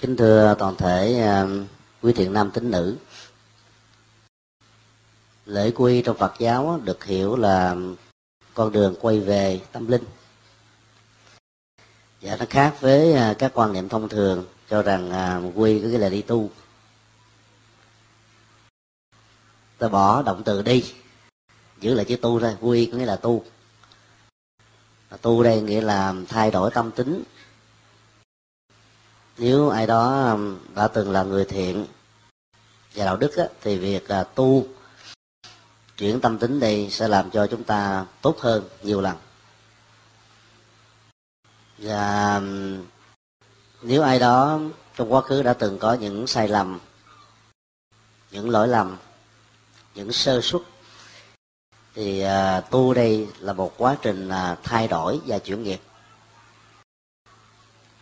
kính thưa toàn thể à, quý thiện nam tín nữ. Lễ quy trong phật giáo được hiểu là con đường quay về tâm linh. Và nó khác với à, các quan niệm thông thường cho rằng à, quy có nghĩa là đi tu. Ta bỏ động từ đi, giữ lại chữ tu thôi. Quy có nghĩa là tu. Tu đây nghĩa là thay đổi tâm tính nếu ai đó um, đã từng là người thiện và đạo đức á, thì việc uh, tu chuyển tâm tính đây sẽ làm cho chúng ta tốt hơn nhiều lần. Và um, nếu ai đó trong quá khứ đã từng có những sai lầm những lỗi lầm những sơ suất thì à, tu đây là một quá trình uh, thay đổi và chuyển nghiệp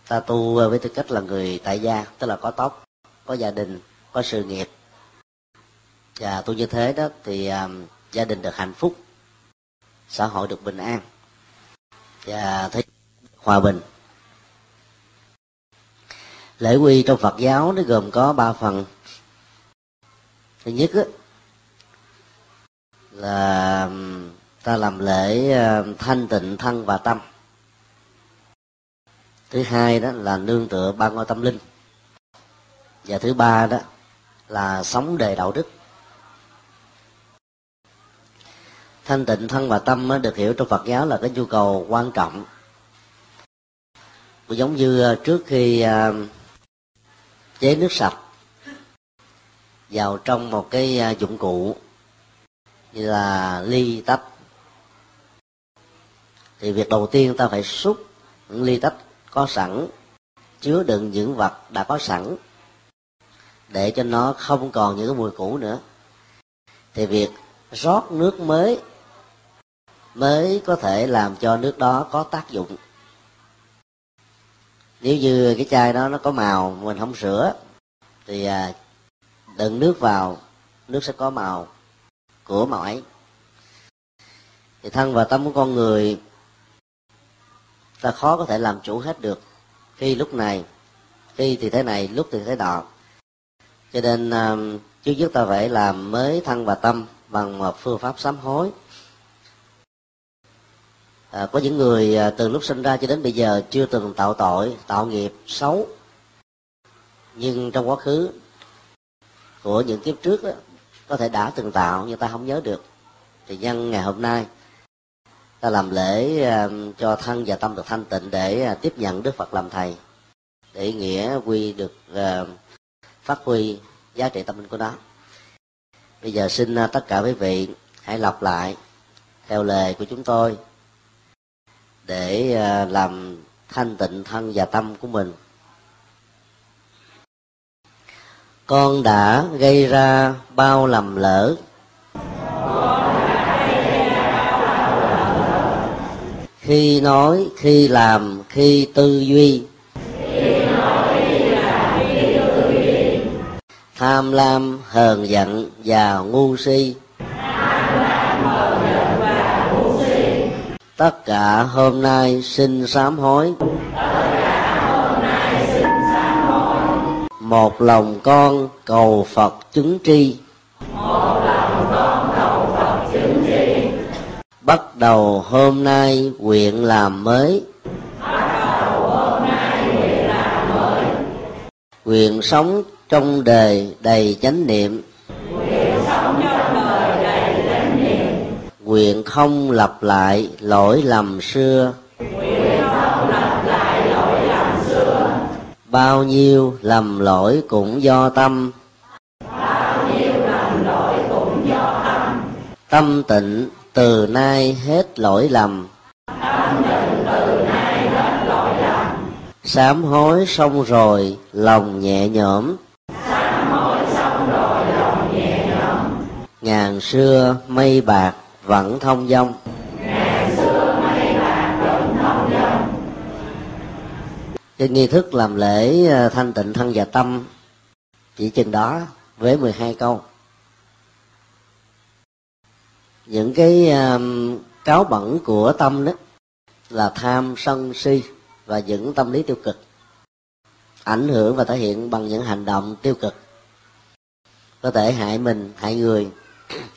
ta tu ờ, với tư cách là người tại gia tức là có tóc có gia đình có sự nghiệp. Và tu như thế đó thì um, gia đình được hạnh phúc xã hội được bình an và thế hòa bình. Lễ quy trong phật giáo nó gồm có ba phần. Thứ nhất đó, là ta làm lễ ờ, thanh tịnh thân và tâm thứ hai đó là nương tựa ba ngôi tâm linh. Và thứ ba đó là sống đề đạo đức. Thanh tịnh thân và tâm được hiểu trong phật giáo là cái nhu cầu quan trọng. Giống như à, trước khi à, chế nước sạch, vào trong một cái à, dụng cụ như là ly tách, thì việc đầu tiên ta phải xúc những ly tách có sẵn, chứa đựng những vật đã có sẵn, để cho nó không còn những cái mùi cũ nữa. Thì việc rót nước mới mới có thể làm cho nước đó có tác dụng. Nếu như cái chai đó nó có màu, mình không sửa, thì à, đựng nước vào, nước sẽ có màu của màu ấy. Thì thân và tâm của con người ta khó có thể làm chủ hết được. Khi lúc này khi thì thế này lúc thì thế nọ. Cho nên trước trước nhất ta phải làm mới thân và tâm bằng một phương pháp sám hối. À, có những người à, từ lúc sinh ra cho đến bây giờ chưa từng tạo tội tạo nghiệp xấu. Nhưng trong quá khứ của những kiếp trước đó, có thể đã từng tạo nhưng ta không nhớ được. Thì nhân ngày hôm nay ta làm lễ à, cho thân và tâm được thanh tịnh để à, tiếp nhận đức phật làm thầy. Để nghĩa quy được à, phát huy giá trị tâm linh của nó. Bây giờ xin tất cả quý vị hãy lặp lại theo lời của chúng tôi để làm thanh tịnh thân và tâm của mình. Con đã gây ra bao lầm lỡ khi nói, khi làm, khi tư duy. Tham lam, hờn giận và ngu si. Tất cả hôm nay xin sám hối. Một lòng con cầu phật chứng tri. Bắt đầu hôm nay quyện làm mới. Quyền sống trong đời đầy chánh niệm. Quyền không lặp lại lỗi lầm xưa. Bao nhiêu lầm lỗi cũng do tâm. Tâm tịnh từ nay hết lỗi lầm. Sám hối xong rồi, lòng nhẹ nhõm. Ngàn xưa mây bạc vẫn thông dong. Cái nghi thức làm lễ à, thanh tịnh thân và tâm. Chỉ chừng đó, với 12 câu những cái um, cáo bẩn của tâm đó là tham sân si và những tâm lý tiêu cực. Ảnh hưởng và thể hiện bằng những hành động tiêu cực. Có thể hại mình hại người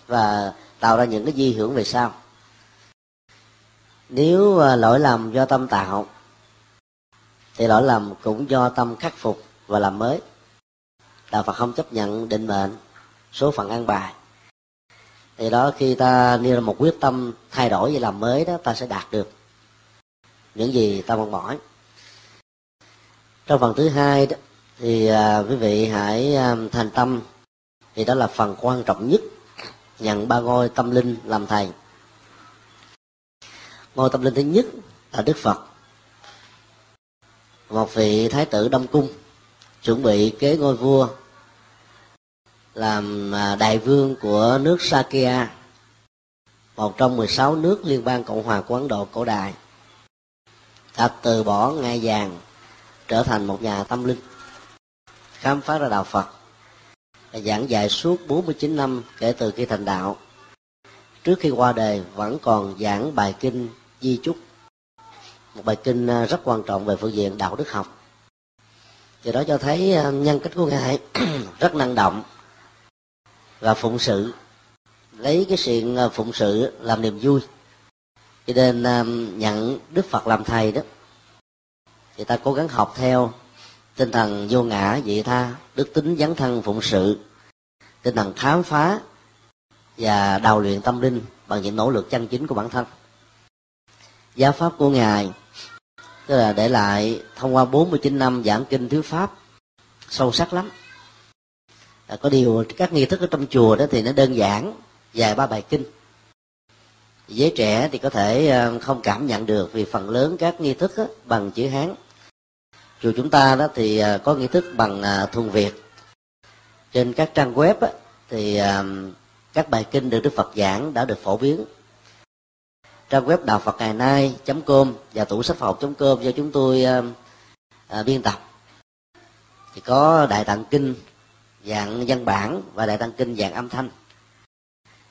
và tạo ra những cái di hưởng về sau. Nếu ờ, lỗi lầm do tâm tạo thì lỗi lầm cũng do tâm khắc phục và làm mới. Đạo phật không chấp nhận định mệnh số phận an bài thì đó khi ta nêu ra một quyết tâm thay đổi và làm mới đó ta sẽ đạt được những gì ta mong mỏi. Trong phần thứ hai đó thì à, quý vị hãy à, thành tâm. Thì đó là phần quan trọng nhất nhận ba ngôi tâm linh làm thầy. Ngôi tâm linh thứ nhất là đức phật. Một vị thái tử đông cung chuẩn bị kế ngôi vua làm à, đại vương của nước Sakya, một trong 16 nước liên bang cộng hòa của ấn độ cổ đại. Đã từ bỏ, ngai vàng trở thành một nhà tâm linh, khám phá ra đạo phật và giảng dạy suốt 49 năm kể từ khi thành đạo. Trước khi qua đời, vẫn còn giảng bài kinh di chúc, một bài kinh à, rất quan trọng về phương diện đạo đức học. Điều đó cho thấy à, nhân cách của ngài rất năng động và phụng sự. Lấy cái sự à, phụng sự làm niềm vui. Cho nên à, nhận đức phật làm thầy đó, thì ta cố gắng học theo tinh thần vô ngã vị tha, đức tính dấn thân phụng sự, tinh thần khám phá và đào luyện tâm linh bằng những nỗ lực chân chính của bản thân. Giáo pháp của ngài, tức là để lại thông qua 49 năm giảng kinh thuyết pháp, sâu sắc lắm à, có điều các nghi thức ở trong chùa đó thì nó đơn giản dài ba bài kinh. Giới trẻ thì có thể ờ, không cảm nhận được vì phần lớn các nghi thức đó, bằng chữ hán. Chùa chúng ta đó thì ờ, có nghi thức bằng ờ, thuần việt. Trên các trang web đó, thì các bài kinh được đức phật giảng đã được phổ biến. Trang web đạo phật ngày nay. com và tủ sách học. com do chúng tôi biên tập. Thì có đại tạng kinh dạng văn bản và đại tăng kinh dạng âm thanh.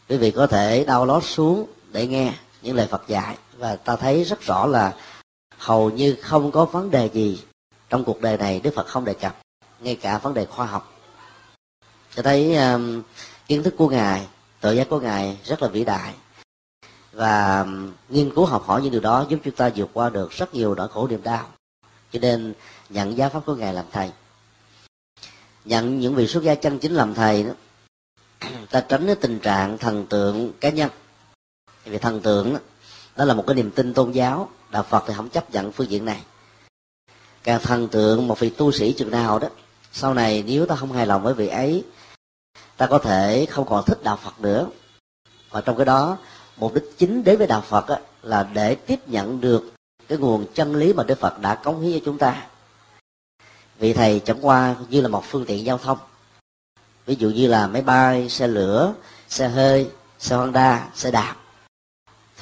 Quý vị có thể download xuống để nghe những lời phật dạy và ta thấy rất rõ là hầu như không có vấn đề gì trong cuộc đời này đức phật không đề cập ngay cả vấn đề khoa học. Cho thấy um, kiến thức của ngài tự giác của ngài rất là vĩ đại và um, nghiên cứu học hỏi những điều đó giúp chúng ta vượt qua được rất nhiều nỗi khổ niềm đau. Cho nên nhận giáo pháp của ngài làm thầy nhận những vị xuất gia chân chính làm thầy đó ta tránh cái tình trạng thần tượng cá nhân. Vì thần tượng đó, đó là một cái niềm tin tôn giáo đạo phật thì không chấp nhận phương diện này. Càng thần tượng một vị tu sĩ chừng nào đó sau này nếu ta không hài lòng với vị ấy ta có thể không còn thích đạo phật nữa. Và trong cái đó mục đích chính đến với đạo phật đó, là để tiếp nhận được cái nguồn chân lý mà đức phật đã cống hiến cho chúng ta vị thầy chẳng qua như là một phương tiện giao thông. Ví dụ như là máy bay xe lửa xe hơi xe honda xe đạp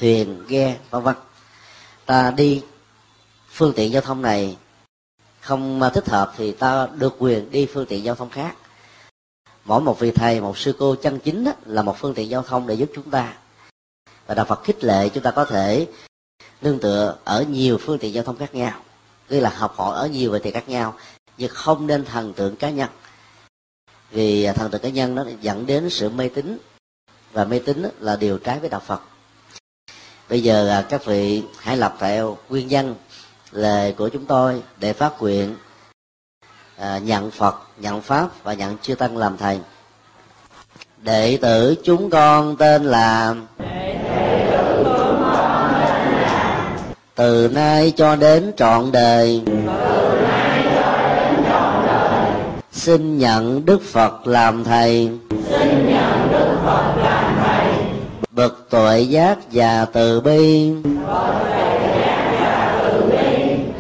thuyền ghe vân vân. Ta đi phương tiện giao thông này không thích hợp thì ta được quyền đi phương tiện giao thông khác. Mỗi một vị thầy một sư cô chân chính đó, là một phương tiện giao thông để giúp chúng ta. Và đạo phật khích lệ chúng ta có thể nương tựa ở nhiều phương tiện giao thông khác nhau. Tức là học hỏi ở nhiều về thì khác nhau nhưng không nên thần tượng cá nhân. Vì thần tượng cá nhân nó dẫn đến sự mê tín và mê tín là điều trái với đạo phật. Bây giờ à, các vị hãy lập theo nguyên dân lời của chúng tôi để phát nguyện à, nhận phật nhận pháp và nhận chư tăng làm thầy. Đệ tử chúng con tên là từ nay cho đến trọn đời. Xin nhận đức phật làm thầy. Xin nhận đức phật làm thầy. Bậc tuệ giác và từ bi.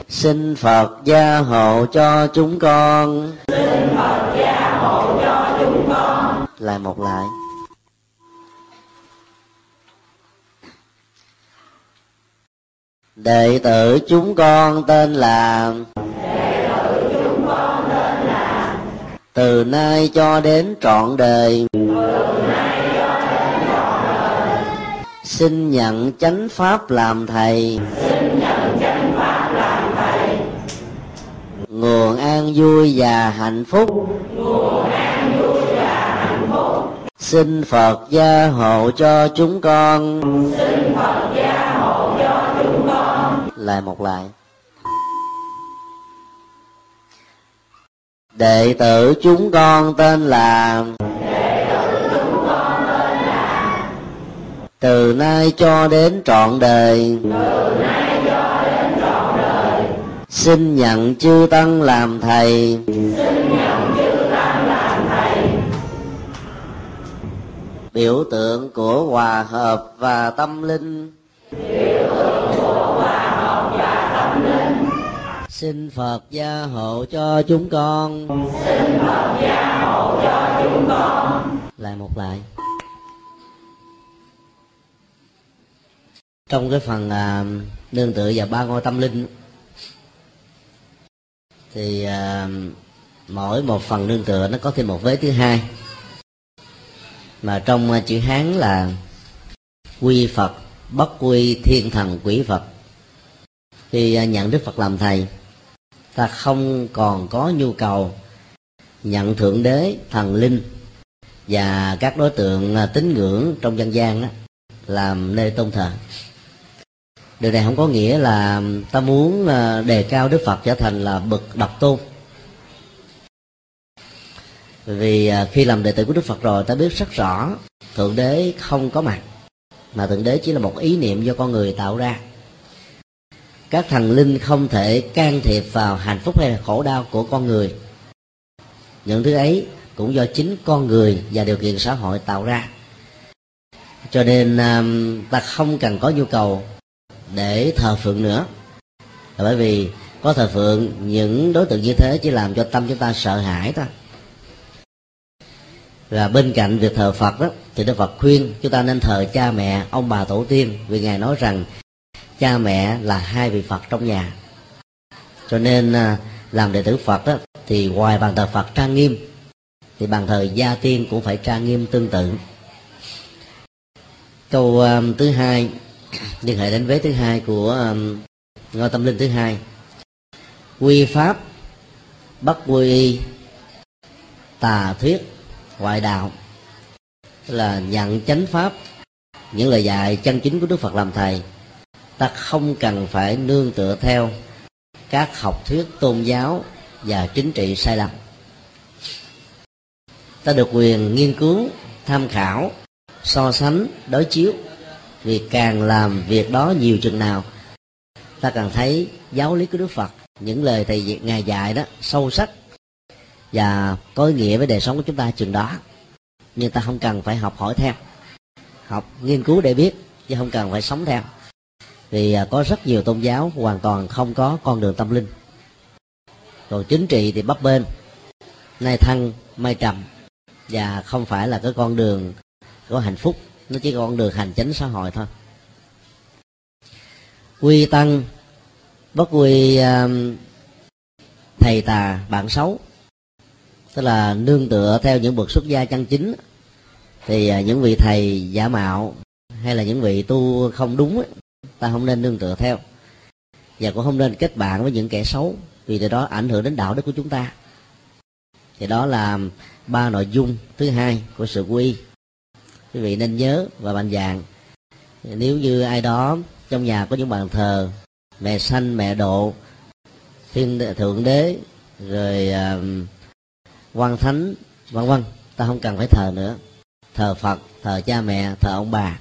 Xin phật gia hộ cho chúng con. Xin phật gia hộ cho chúng con. Lại một lại. Đệ tử chúng con tên là đệ từ nay cho đến trọn đời. Đến trọn đời xin nhận chánh pháp làm thầy. Pháp làm thầy nguồn an an vui và hạnh phúc. Xin phật gia hộ cho chúng con. Xin phật gia hộ cho chúng con. Lại một lại. Đệ tử chúng con tên là từ nay cho đến trọn đời. Xin nhận chư tăng làm thầy. Biểu tượng của hòa hợp và tâm linh. Biểu tượng của hòa hợp và tâm linh xin phật gia hộ cho chúng con. Xin phật gia hộ cho chúng con. Lại một lại. Trong cái phần à, nương tựa và ba ngôi tâm linh thì à, mỗi một phần nương tựa nó có thêm một vế thứ hai. Mà trong à, chữ hán là quy phật bất quy thiên thần quỷ phật. Khi à, nhận đức phật làm thầy ta không còn có nhu cầu nhận thượng đế thần linh và các đối tượng à, tín ngưỡng trong dân gian đó, làm nơi tôn thờ. Điều này không có nghĩa là ta muốn à, đề cao đức phật trở thành là bậc độc tôn. Vì à, khi làm đệ tử của đức phật rồi ta biết rất rõ thượng đế không có mặt mà thượng đế chỉ là một ý niệm do con người tạo ra các thần linh không thể can thiệp vào hạnh phúc hay là khổ đau của con người. Những thứ ấy cũng do chính con người và điều kiện xã hội tạo ra. Cho nên um, ta không cần có nhu cầu để thờ phượng nữa. Là bởi vì có thờ phượng, những đối tượng như thế chỉ làm cho tâm chúng ta sợ hãi thôi. Và bên cạnh việc thờ Phật đó, thì Đức Phật khuyên chúng ta nên thờ cha mẹ, ông bà tổ tiên, vì ngài nói rằng cha mẹ là hai vị Phật trong nhà. Cho nên à, làm đệ tử Phật đó thì ngoài bàn thờ Phật trang nghiêm thì bàn thờ gia tiên cũng phải trang nghiêm tương tự. Câu um, thứ hai liên hệ đến vế thứ hai của à, um, ngôi tâm linh thứ hai. Quy pháp bất quy tà thuyết ngoại đạo là nhận chánh pháp những lời dạy chân chính của đức phật làm thầy ta không cần phải nương tựa theo các học thuyết tôn giáo và chính trị sai lầm. Ta được quyền nghiên cứu, tham khảo, so sánh, đối chiếu. Vì càng làm việc đó nhiều chừng nào, ta càng thấy giáo lý của đức phật, những lời thầy ngài dạy đó sâu sắc và có ý nghĩa với đời sống của chúng ta chừng đó. Nhưng ta không cần phải học hỏi theo, học nghiên cứu để biết chứ không cần phải sống theo vì à, có rất nhiều tôn giáo hoàn toàn không có con đường tâm linh. Còn chính trị thì bấp bên nay thăng, mai trầm. Và không phải là cái con đường có hạnh phúc, nó chỉ con đường hành chính xã hội thôi. Quy tăng, bất quy thầy tà bạn xấu. Tức là nương tựa theo những bậc xuất gia chân chính. Thì à, những vị thầy giả mạo hay là những vị tu không đúng ta không nên nương tựa theo. Và cũng không nên kết bạn với những kẻ xấu vì từ đó ảnh hưởng đến đạo đức của chúng ta. Thì đó là ba nội dung thứ hai của sự quy. Quý vị nên nhớ và mạnh dạng nếu như ai đó trong nhà có những bàn thờ mẹ sanh mẹ độ thiên thượng đế rồi uh, quan thánh vân vân ta không cần phải thờ nữa. Thờ phật thờ cha mẹ thờ ông bà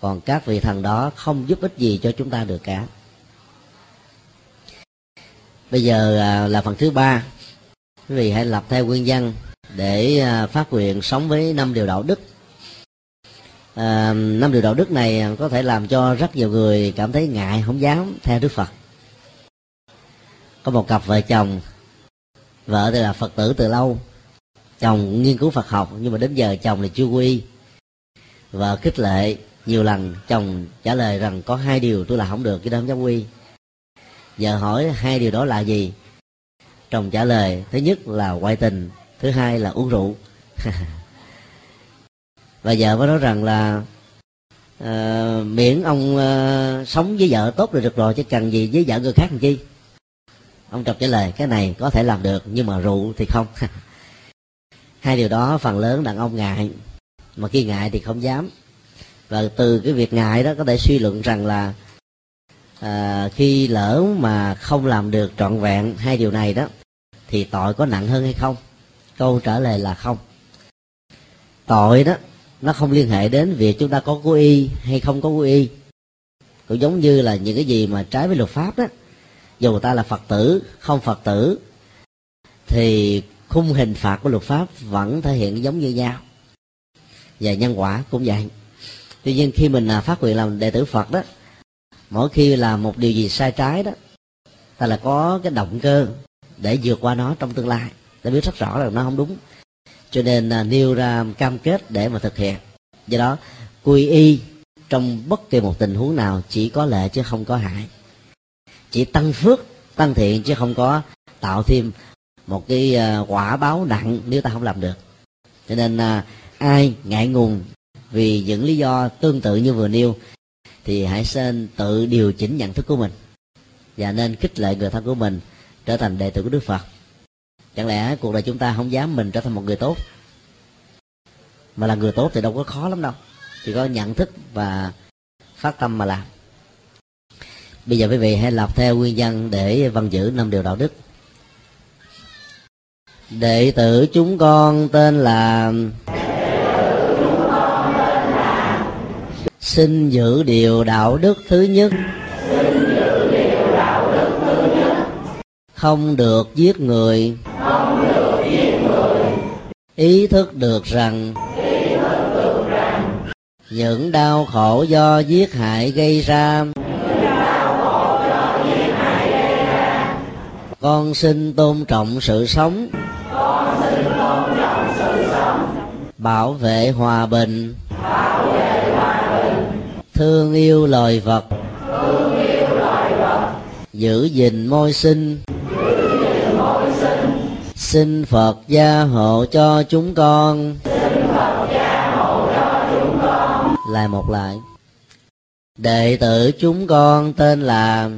còn các vị thần đó không giúp ích gì cho chúng ta được cả. Bây giờ à, là phần thứ ba. Quý vị hãy lập theo nguyên văn để à, phát nguyện sống với năm điều đạo đức. À, năm điều đạo đức này có thể làm cho rất nhiều người cảm thấy ngại không dám theo đức phật. Có một cặp vợ chồng vợ thì là phật tử từ lâu. Chồng nghiên cứu phật học nhưng mà đến giờ chồng thì chưa quy. Vợ khích lệ nhiều lần chồng trả lời rằng có hai điều tôi làm không được cái đó không dám quy. Vợ hỏi hai điều đó là gì? Chồng trả lời thứ nhất là ngoại tình thứ hai là uống rượu. Và vợ mới nói rằng là uh, miễn ông uh, sống với vợ tốt rồi được rồi chứ cần gì với vợ người khác làm chi? Ông chồng trả lời cái này có thể làm được nhưng mà rượu thì không. Hai điều đó phần lớn đàn ông ngại mà khi ngại thì không dám và từ cái việc ngại đó có thể suy luận rằng là à, khi lỡ mà không làm được trọn vẹn hai điều này đó thì tội có nặng hơn hay không? Câu trả lời là không. Tội đó nó không liên hệ đến việc chúng ta có cố y hay không có cố y. Cũng giống như là những cái gì mà trái với luật pháp đó dù ta là phật tử không phật tử thì khung hình phạt của luật pháp vẫn thể hiện giống như nhau. Và nhân quả cũng vậy tuy nhiên khi mình à, phát nguyện làm đệ tử phật đó, mỗi khi làm một điều gì sai trái đó, ta là có cái động cơ để vượt qua nó trong tương lai. Ta biết rất rõ là nó không đúng. Cho nên là nêu ra cam kết để mà thực hiện. Do đó, quy y trong bất kỳ một tình huống nào chỉ có lợi chứ không có hại. Chỉ tăng phước, tăng thiện chứ không có tạo thêm một cái à, quả báo nặng nếu ta không làm được. Cho nên à, ai ngại ngùng vì những lý do tương tự như vừa nêu, thì hãy nên tự điều chỉnh nhận thức của mình, và nên khích lệ người thân của mình trở thành đệ tử của đức phật. Chẳng lẽ cuộc đời chúng ta không dám mình trở thành một người tốt? Mà là người tốt thì đâu có khó lắm đâu, chỉ có nhận thức và phát tâm mà làm. Bây giờ quý vị hãy lọc theo nguyên nhân để văn giữ năm điều đạo đức. Đệ tử chúng con tên là xin giữ điều đạo đức thứ nhất. Không được giết người. Ý thức được rằng những đau khổ do giết hại gây ra, con xin tôn trọng sự sống, bảo vệ hòa bình thương yêu loài vật. Giữ gìn môi sinh. Xin phật gia hộ cho chúng con. Lại một lại. Đệ tử chúng con tên là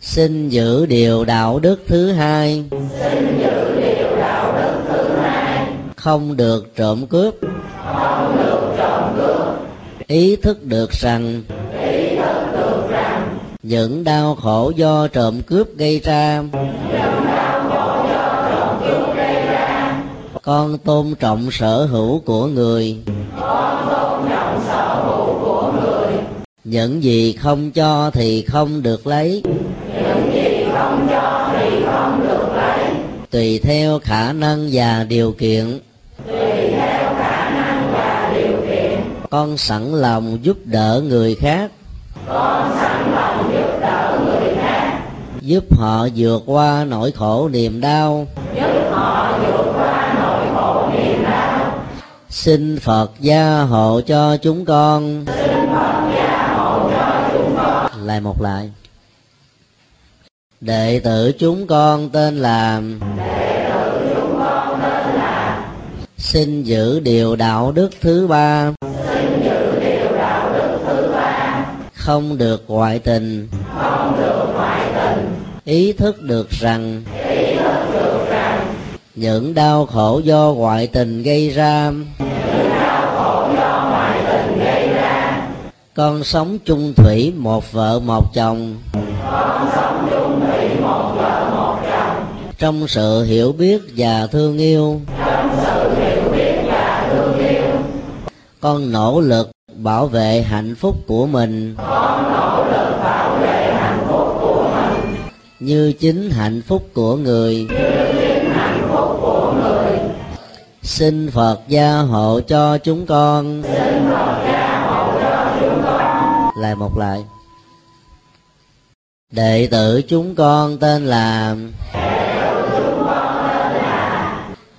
xin giữ điều đạo đức thứ hai. Xin giữ điều đạo đức thứ hai. Không được trộm cướp không được ý thức được rằng ý thức được rằng những đau khổ do trộm cướp gây ra những đau khổ do trộm cướp gây ra con tôn trọng sở hữu của người. Con tôn trọng sở hữu của người những gì không cho thì không được lấy không cho thì không được lấy. Tùy theo khả năng và điều kiện. Con sẵn lòng giúp đỡ người khác. Con sẵn lòng giúp đỡ người khác giúp họ vượt qua nỗi khổ niềm đau. Giúp họ vượt qua nỗi khổ niềm đau xin phật gia hộ cho chúng con. Xin phật gia hộ cho chúng con lại một lại. Đệ tử chúng con tên là đệ tử chúng con tên là xin giữ điều đạo đức thứ ba. Không được ngoại tình. Không được ngoại tình ý thức được rằng ý thức được rằng những đau khổ do ngoại tình gây ra những đau khổ do ngoại tình gây ra con sống chung thủy một vợ một chồng. Con sống chung thủy một vợ một chồng trong sự hiểu biết và thương yêu trong sự hiểu biết và thương yêu, con nỗ lực bảo vệ hạnh phúc của mình. Con nỗ lực bảo vệ hạnh phúc của mình như chính hạnh phúc của người. Như chính hạnh phúc của người xin phật gia hộ cho chúng con xin phật gia hộ cho chúng con. Lại một lại. Đệ tử chúng con tên là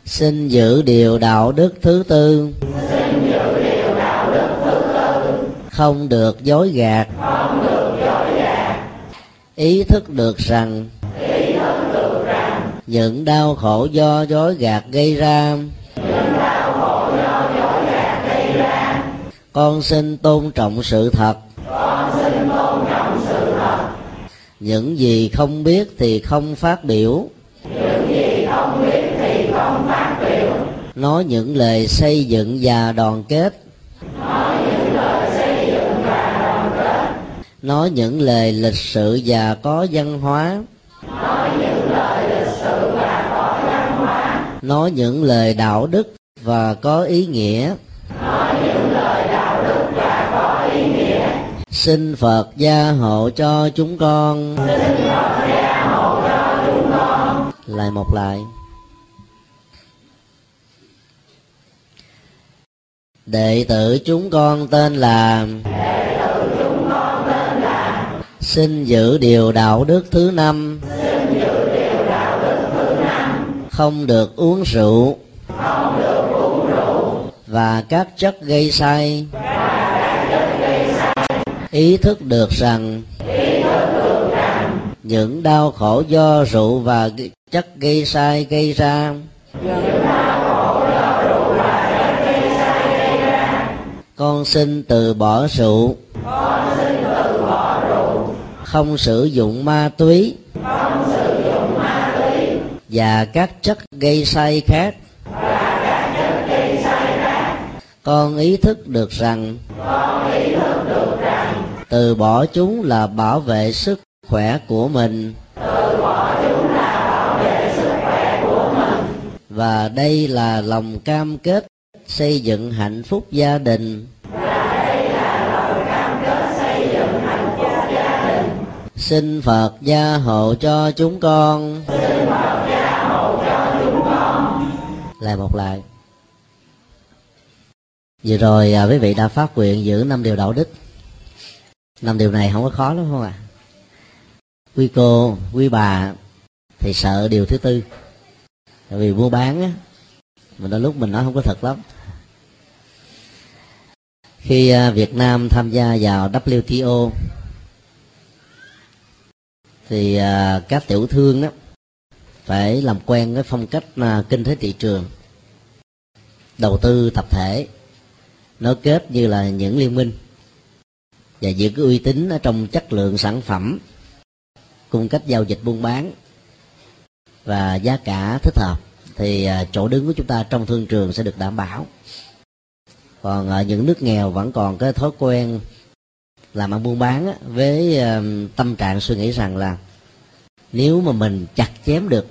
xin giữ điều đạo đức thứ tư không được dối gạt. Không được dối gạt ý thức được rằng ý thức được rằng những đau khổ do dối gạt gây ra những đau khổ do dối gạt gây ra con xin tôn trọng sự thật. Con xin tôn trọng sự thật những gì không biết thì không phát biểu. Những gì không biết thì không phát biểu nói những lời xây dựng và đoàn kết. nói những lời xây dựng và đoàn kết nói những lời lịch sự và có văn hóa. Nói những lời lịch sự và có văn hóa nói những lời đạo đức và có ý nghĩa. Nói những lời đạo đức và có ý nghĩa xin phật gia hộ cho chúng con. Xin phật gia hộ cho chúng con lại một lại. Đệ tử chúng con tên là đệ tử chúng con tên là xin giữ điều đạo đức thứ năm. Không được uống rượu. Không được uống rượu và các chất gây say và các chất gây say ý thức được rằng ý thức được rằng những đau khổ do rượu và chất gây sai gây ra. Những gây ra con xin từ bỏ rượu. con xin không sử dụng ma túy. Không sử dụng ma túy và các chất gây say khác. Và các chất gây say khác con ý thức được rằng con ý thức được rằng từ bỏ chúng là bảo vệ sức khỏe của mình từ bỏ chúng là bảo vệ sức khỏe của mình. Và đây là lòng cam kết xây dựng hạnh phúc gia đình. Xin phật gia hộ cho chúng con. Xin phật gia hộ cho chúng con lại một lại. Vừa rồi à, quý vị đã phát nguyện giữ năm điều đạo đức. Năm điều này không có khó lắm không ạ? À? quý cô quý bà thì sợ điều thứ tư. Tại vì mua bán á mình đôi lúc mình nói không có thật lắm. Khi à, Việt Nam tham gia vào WTO thì à, các tiểu thương đó phải làm quen với phong cách à, kinh tế thị trường đầu tư tập thể nối kết như là những liên minh. Và giữ cái uy tín ở trong chất lượng sản phẩm cung cách giao dịch buôn bán và giá cả thích hợp thì à, chỗ đứng của chúng ta trong thương trường sẽ được đảm bảo. Còn ở những nước nghèo vẫn còn cái thói quen làm ăn buôn bán á, với uh, tâm trạng suy nghĩ rằng là nếu mà mình chặt chém được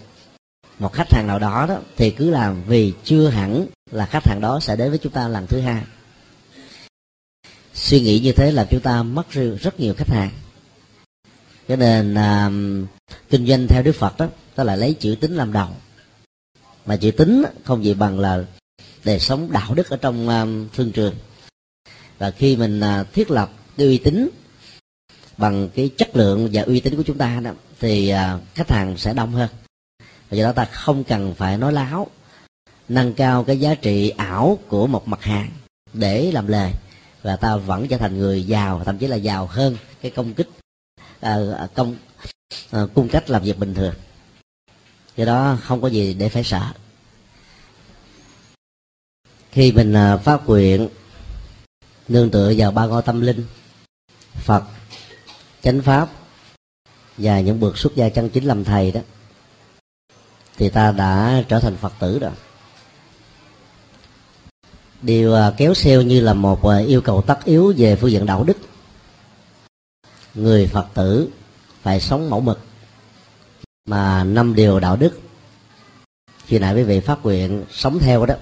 một khách hàng nào đó đó thì cứ làm vì chưa hẳn là khách hàng đó sẽ đến với chúng ta lần thứ hai. Suy nghĩ như thế là chúng ta mất rất nhiều khách hàng. Cho nên à, kinh doanh theo đức phật đó ta lại lấy chữ tính làm đầu. Mà chữ tính không gì bằng là đời sống đạo đức ở trong à, thương trường. Và khi mình à, thiết lập cái uy tín bằng cái chất lượng và uy tín của chúng ta đó thì à, khách hàng sẽ đông hơn. Và do đó ta không cần phải nói láo nâng cao cái giá trị ảo của một mặt hàng để làm lời và ta vẫn trở thành người giàu thậm chí là giàu hơn cái công kích à, à, công à, cung cách làm việc bình thường. Do đó không có gì để phải sợ. Khi mình à, phát nguyện nương tựa vào ba ngôi tâm linh phật, chánh pháp và những bậc xuất gia chân chính làm thầy đó, thì ta đã trở thành phật tử rồi. Điều à, kéo xeo như là một à, yêu cầu tất yếu về phương diện đạo đức. Người phật tử phải sống mẫu mực mà năm điều đạo đức. Khi nãy quý vị phát nguyện sống theo đó,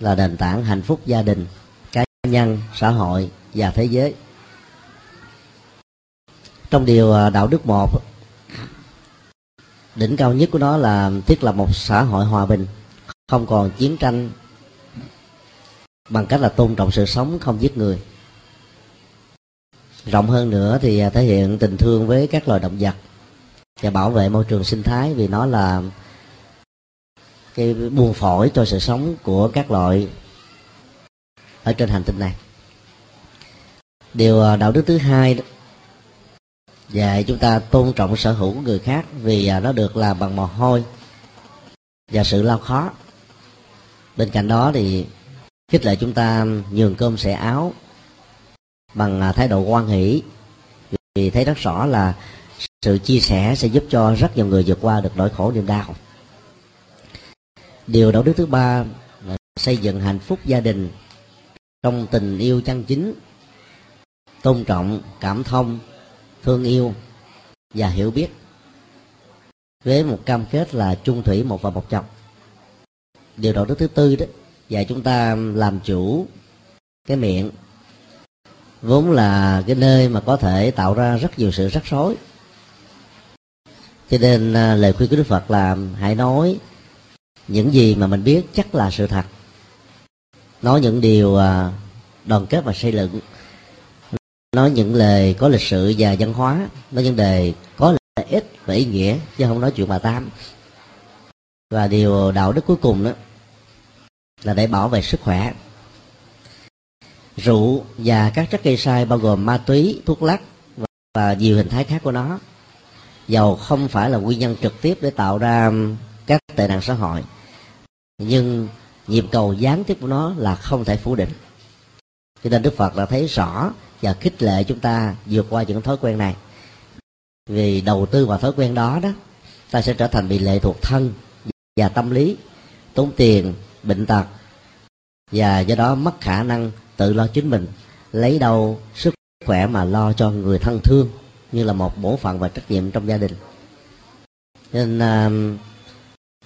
là nền tảng hạnh phúc gia đình, cá nhân, xã hội và thế giới trong điều à, đạo đức một, đỉnh cao nhất của nó là thiết lập một xã hội hòa bình, không còn chiến tranh bằng cách là tôn trọng sự sống, không giết người. Rộng hơn nữa thì à, thể hiện tình thương với các loài động vật và bảo vệ môi trường sinh thái vì nó là cái buôn phổi cho sự sống của các loại ở trên hành tinh này. Điều à, đạo đức thứ hai dạy chúng ta tôn trọng sở hữu của người khác vì à, nó được làm bằng mồ hôi và sự lao khó. Bên cạnh đó thì khích lệ chúng ta nhường cơm sẻ áo bằng à, thái độ quan hỷ. Vì thấy rất rõ là sự chia sẻ sẽ giúp cho rất nhiều người vượt qua được nỗi khổ, niềm đau. Điều đạo đức thứ ba là xây dựng hạnh phúc gia đình trong tình yêu chân chính, tôn trọng, cảm thông thương yêu và hiểu biết. Với một cam kết là chung thủy một và một chồng. Điều đạo đức thứ tư đó và chúng ta làm chủ cái miệng. Vốn là cái nơi mà có thể tạo ra rất nhiều sự rắc rối. Cho nên à, lời khuyên của đức phật là hãy nói những gì mà mình biết chắc là sự thật. Nói những điều à, đoàn kết và xây dựng nói những lời có lịch sử và văn hóa, nói những đề có lợi ích và ý nghĩa, chứ không nói chuyện bà tam. Và điều đạo đức cuối cùng đó là để bảo vệ sức khỏe. Rượu và các chất gây sai bao gồm ma túy, thuốc lắc và nhiều hình thái khác của nó. Dầu không phải là nguyên nhân trực tiếp để tạo ra các tệ nạn xã hội, nhưng nhịp cầu gián tiếp của nó là không thể phủ định. Cho nên đức phật đã thấy rõ và khích lệ chúng ta vượt qua những thói quen này. Vì đầu tư vào thói quen đó đó ta sẽ trở thành bị lệ thuộc thân và tâm lý tốn tiền bệnh tật và do đó mất khả năng tự lo chính mình lấy đâu sức khỏe mà lo cho người thân thương như là một bổn phận và trách nhiệm trong gia đình. Nên uh,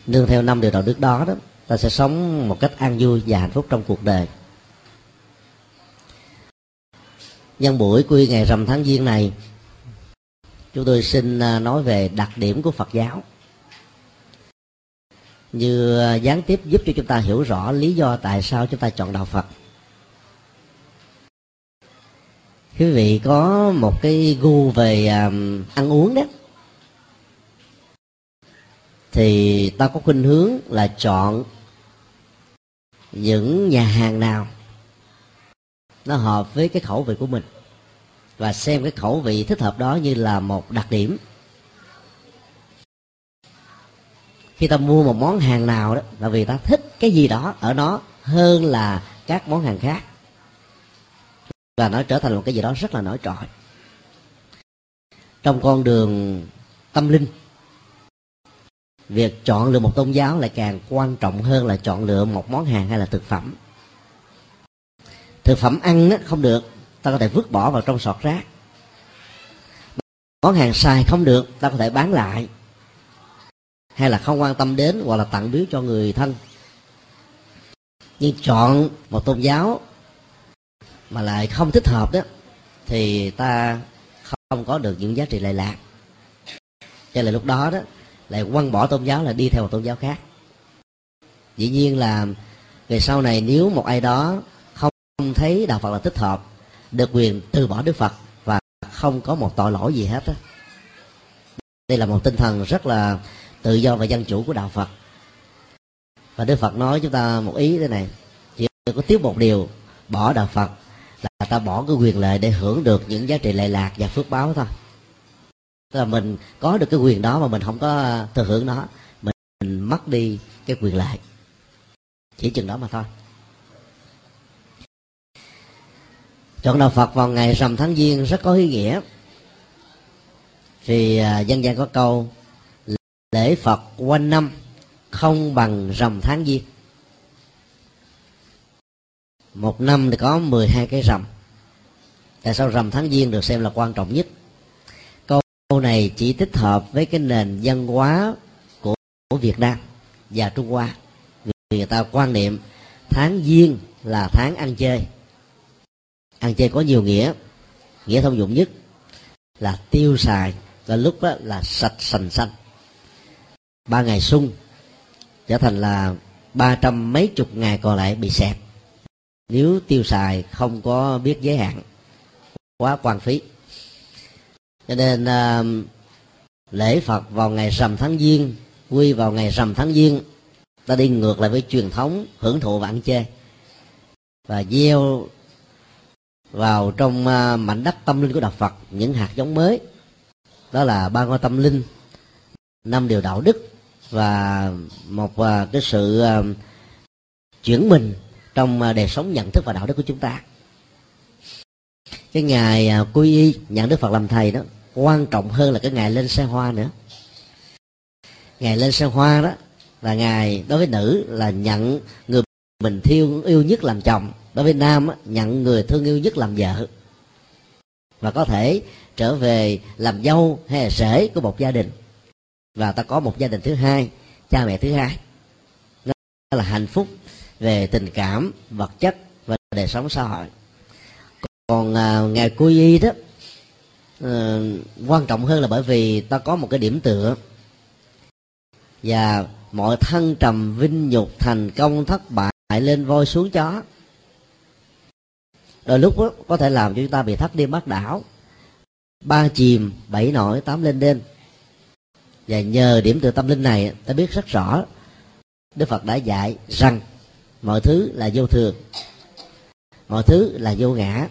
nương theo năm điều đạo đức đó đó ta sẽ sống một cách an vui và hạnh phúc trong cuộc đời. Nhân buổi quy ngày rằm tháng giêng này, chúng tôi xin à, nói về đặc điểm của phật giáo. Như à, gián tiếp giúp cho chúng ta hiểu rõ lý do tại sao chúng ta chọn đạo phật. Quý vị có một cái gu về à, ăn uống đó, thì ta có khuynh hướng là chọn những nhà hàng nào nó hợp với cái khẩu vị của mình. Và xem cái khẩu vị thích hợp đó như là một đặc điểm. Khi ta mua một món hàng nào đó, là vì ta thích cái gì đó ở nó hơn là các món hàng khác. Và nó trở thành một cái gì đó rất là nổi trội. Trong con đường tâm linh, việc chọn lựa một tôn giáo lại càng quan trọng hơn là chọn lựa một món hàng hay là thực phẩm thực phẩm ăn không được. Ta có thể vứt bỏ vào trong sọt rác. Món hàng xài không được, ta có thể bán lại. Hay là không quan tâm đến hoặc là tặng biếu cho người thân. Nhưng chọn một tôn giáo mà lại không thích hợp đó, thì ta không có được những giá trị lệ lạc. Cho nên lúc đó đó, lại quăng bỏ tôn giáo là đi theo một tôn giáo khác. Dĩ nhiên là về sau này nếu một ai đó không thấy đạo phật là thích hợp được quyền từ bỏ đức phật và không có một tội lỗi gì hết đó. đây là một tinh thần rất là tự do và dân chủ của đạo phật. Và đức phật nói chúng ta một ý thế này chỉ có tiếp một điều bỏ đạo phật là ta bỏ cái quyền lợi để hưởng được những giá trị lệ lạc và phước báo thôi. Tức là mình có được cái quyền đó mà mình không có thừa hưởng nó mình, mình mất đi cái quyền lợi. Chỉ chừng đó mà thôi. Chọn đạo phật vào ngày rằm tháng giêng rất có ý nghĩa. Thì à, dân gian có câu lễ phật quanh năm không bằng rằm tháng giêng. Một năm thì có 12 cái rằm. Tại sao rằm tháng giêng được xem là quan trọng nhất? Câu này chỉ thích hợp với cái nền văn hóa của, của Việt Nam và Trung Hoa. Vì người ta quan niệm tháng giêng là tháng ăn chơi ăn chơi có nhiều nghĩa. Nghĩa thông dụng nhất là tiêu xài và lúc đó là sạch sành xanh. Ba ngày xuân trở thành là ba trăm mấy chục ngày còn lại bị xẹp. Nếu tiêu xài không có biết giới hạn quá quan phí. Cho nên uh, lễ phật vào ngày rằm tháng giêng quy vào ngày rằm tháng giêng ta đi ngược lại với truyền thống hưởng thụ và ăn chơi. Và gieo vào trong à, mảnh đất tâm linh của đạo phật, những hạt giống mới. Đó là ba ngôi tâm linh, năm điều đạo đức và một à, cái sự à, chuyển mình trong đời sống nhận thức và đạo đức của chúng ta. Cái ngày quy y nhận đức phật làm thầy đó, quan trọng hơn là cái ngày lên xe hoa nữa. Ngày lên xe hoa đó là ngày đối với nữ là nhận người mình thiêu, yêu nhất làm chồng đối với nam nhận người thương yêu nhất làm vợ. Và có thể trở về làm dâu hay là rể của một gia đình. Và ta có một gia đình thứ hai cha mẹ thứ hai. Đó là hạnh phúc về tình cảm vật chất và đời sống xã hội. Còn à, ngày cô y đó à, quan trọng hơn là bởi vì ta có một cái điểm tựa. Và mọi thăng trầm vinh nhục thành công thất bại lên voi xuống chó đôi lúc đó, có thể làm cho chúng ta bị thất đi bắt đảo. Ba chìm bảy nổi tám lên đêm. Và nhờ điểm từ tâm linh này ta biết rất rõ đức phật đã dạy rằng mọi thứ là vô thường mọi thứ là vô ngã.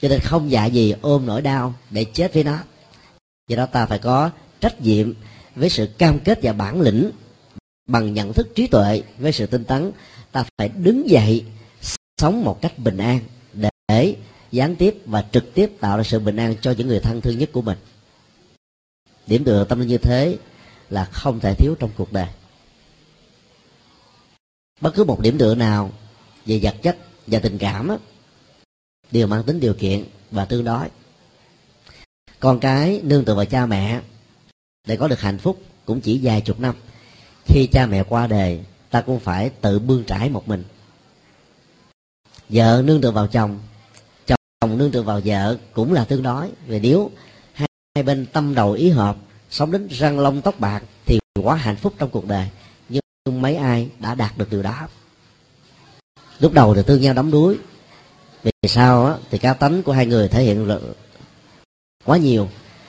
Cho nên không dạy gì ôm nỗi đau để chết với nó. Do đó ta phải có trách nhiệm với sự cam kết và bản lĩnh bằng nhận thức trí tuệ với sự tinh tấn. Ta phải đứng dậy sống một cách bình an thể gián tiếp và trực tiếp tạo ra sự bình an cho những người thân thương nhất của mình. Điểm tựa tâm linh như thế là không thể thiếu trong cuộc đời. Bất cứ một điểm tựa nào về vật chất và tình cảm á, đều mang tính điều kiện và tương đối. Con cái nương tựa vào cha mẹ để có được hạnh phúc cũng chỉ vài chục năm. Khi cha mẹ qua đời ta cũng phải tự bươn trải một mình. Vợ nương tựa vào chồng chồng nương tựa vào vợ cũng là tương đối về nếu hai, hai bên tâm đầu ý hợp sống đến răng lông tóc bạc thì quá hạnh phúc trong cuộc đời. Nhưng mấy ai đã đạt được điều đó? Lúc đầu thì thương nhau đắm đuối. Vì sao á, thì cá tánh của hai người thể hiện quá nhiều.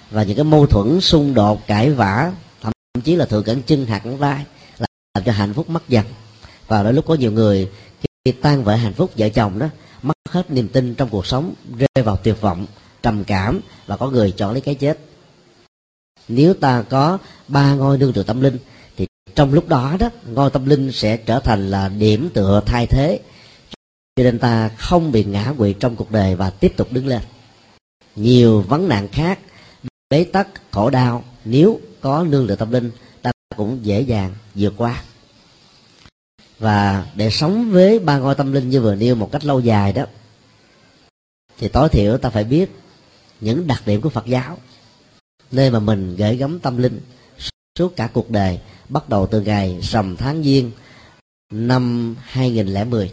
Và những cái mâu thuẫn xung đột cãi vã thậm chí là thường cẩn chân hạt cẳng vai làm cho hạnh phúc mất dần. Và đôi lúc có nhiều người khi tan vỡ hạnh phúc vợ chồng đó mất hết niềm tin trong cuộc sống, rơi vào tuyệt vọng, trầm cảm và có người chọn lấy cái chết. Nếu ta có ba ngôi nương tựa tâm linh, thì trong lúc đó đó, ngôi tâm linh sẽ trở thành là điểm tựa thay thế. Cho nên ta không bị ngã quỵ trong cuộc đời và tiếp tục đứng lên. Nhiều vấn nạn khác, bế tắc, khổ đau, nếu có nương tựa tâm linh, ta cũng dễ dàng vượt qua và để sống với ba ngôi tâm linh như vừa nêu một cách lâu dài đó thì tối thiểu ta phải biết những đặc điểm của Phật giáo nơi mà mình gửi gắm tâm linh suốt cả cuộc đời bắt đầu từ ngày rằm tháng giêng năm 2010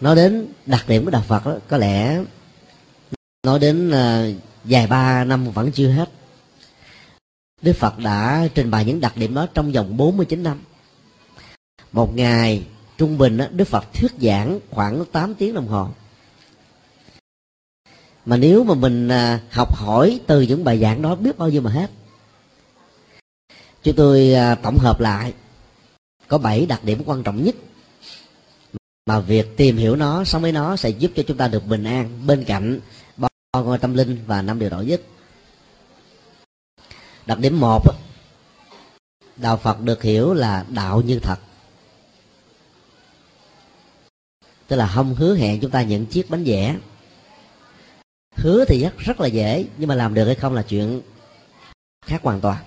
nói đến đặc điểm của đạo Phật đó, có lẽ nói đến à, dài ba năm vẫn chưa hết. Đức Phật đã trình bày những đặc điểm đó trong vòng 49 năm một ngày, trung bình Đức Phật thuyết giảng khoảng 8 tiếng đồng hồ. Mà nếu mà mình à, học hỏi từ những bài giảng đó biết bao nhiêu mà hết. Chúng tôi à, tổng hợp lại, có 7 đặc điểm quan trọng nhất. Mà việc tìm hiểu nó, sống với nó sẽ giúp cho chúng ta được bình an, bên cạnh ba ngôi tâm linh và năm điều đạo nhất. Đặc điểm một đạo phật được hiểu là đạo như thật. Tức là không hứa hẹn chúng ta những chiếc bánh vẽ. Hứa thì rất rất là dễ, nhưng mà làm được hay không là chuyện khác hoàn toàn.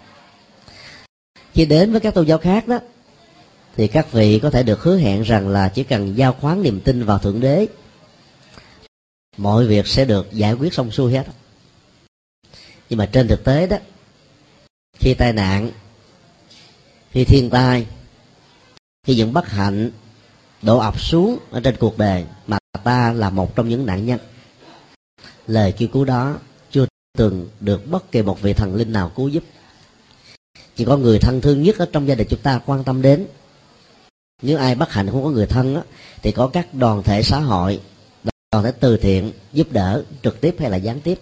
Khi đến với các tôn giáo khác đó, thì các vị có thể được hứa hẹn rằng là chỉ cần giao khoán niềm tin vào thượng đế, mọi việc sẽ được giải quyết xong xuôi hết. Nhưng mà trên thực tế đó, khi tai nạn, khi thiên tai, khi những bất hạnh đổ ập xuống ở trên cuộc đời mà ta là một trong những nạn nhân. Lời kêu cứu đó chưa từng được bất kỳ một vị thần linh nào cứu giúp. Chỉ có người thân thương nhất ở trong gia đình chúng ta quan tâm đến. Nếu ai bất hạnh không có người thân đó, thì có các đoàn thể xã hội đoàn thể từ thiện giúp đỡ trực tiếp hay là gián tiếp.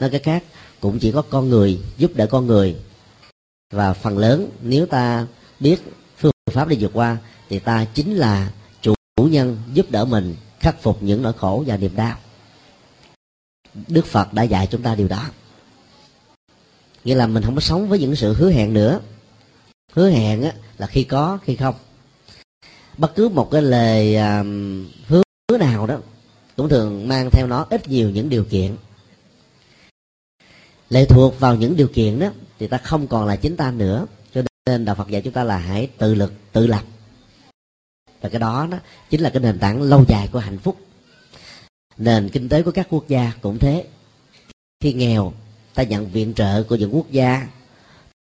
Nói cái khác cũng chỉ có con người giúp đỡ con người. Và phần lớn nếu ta biết phương pháp để vượt qua thì ta chính là chủ nhân giúp đỡ mình khắc phục những nỗi khổ và niềm đau. Đức phật đã dạy chúng ta điều đó. Nghĩa là mình không có sống với những sự hứa hẹn nữa. Hứa hẹn á, là khi có khi không. Bất cứ một cái lời um, hứa nào đó cũng thường mang theo nó ít nhiều những điều kiện. Lệ thuộc vào những điều kiện đó thì ta không còn là chính ta nữa. Cho nên đạo phật dạy chúng ta là hãy tự lực tự lập và cái đó đó chính là cái nền tảng lâu dài của hạnh phúc. Nền kinh tế của các quốc gia cũng thế. Khi nghèo, ta nhận viện trợ của những quốc gia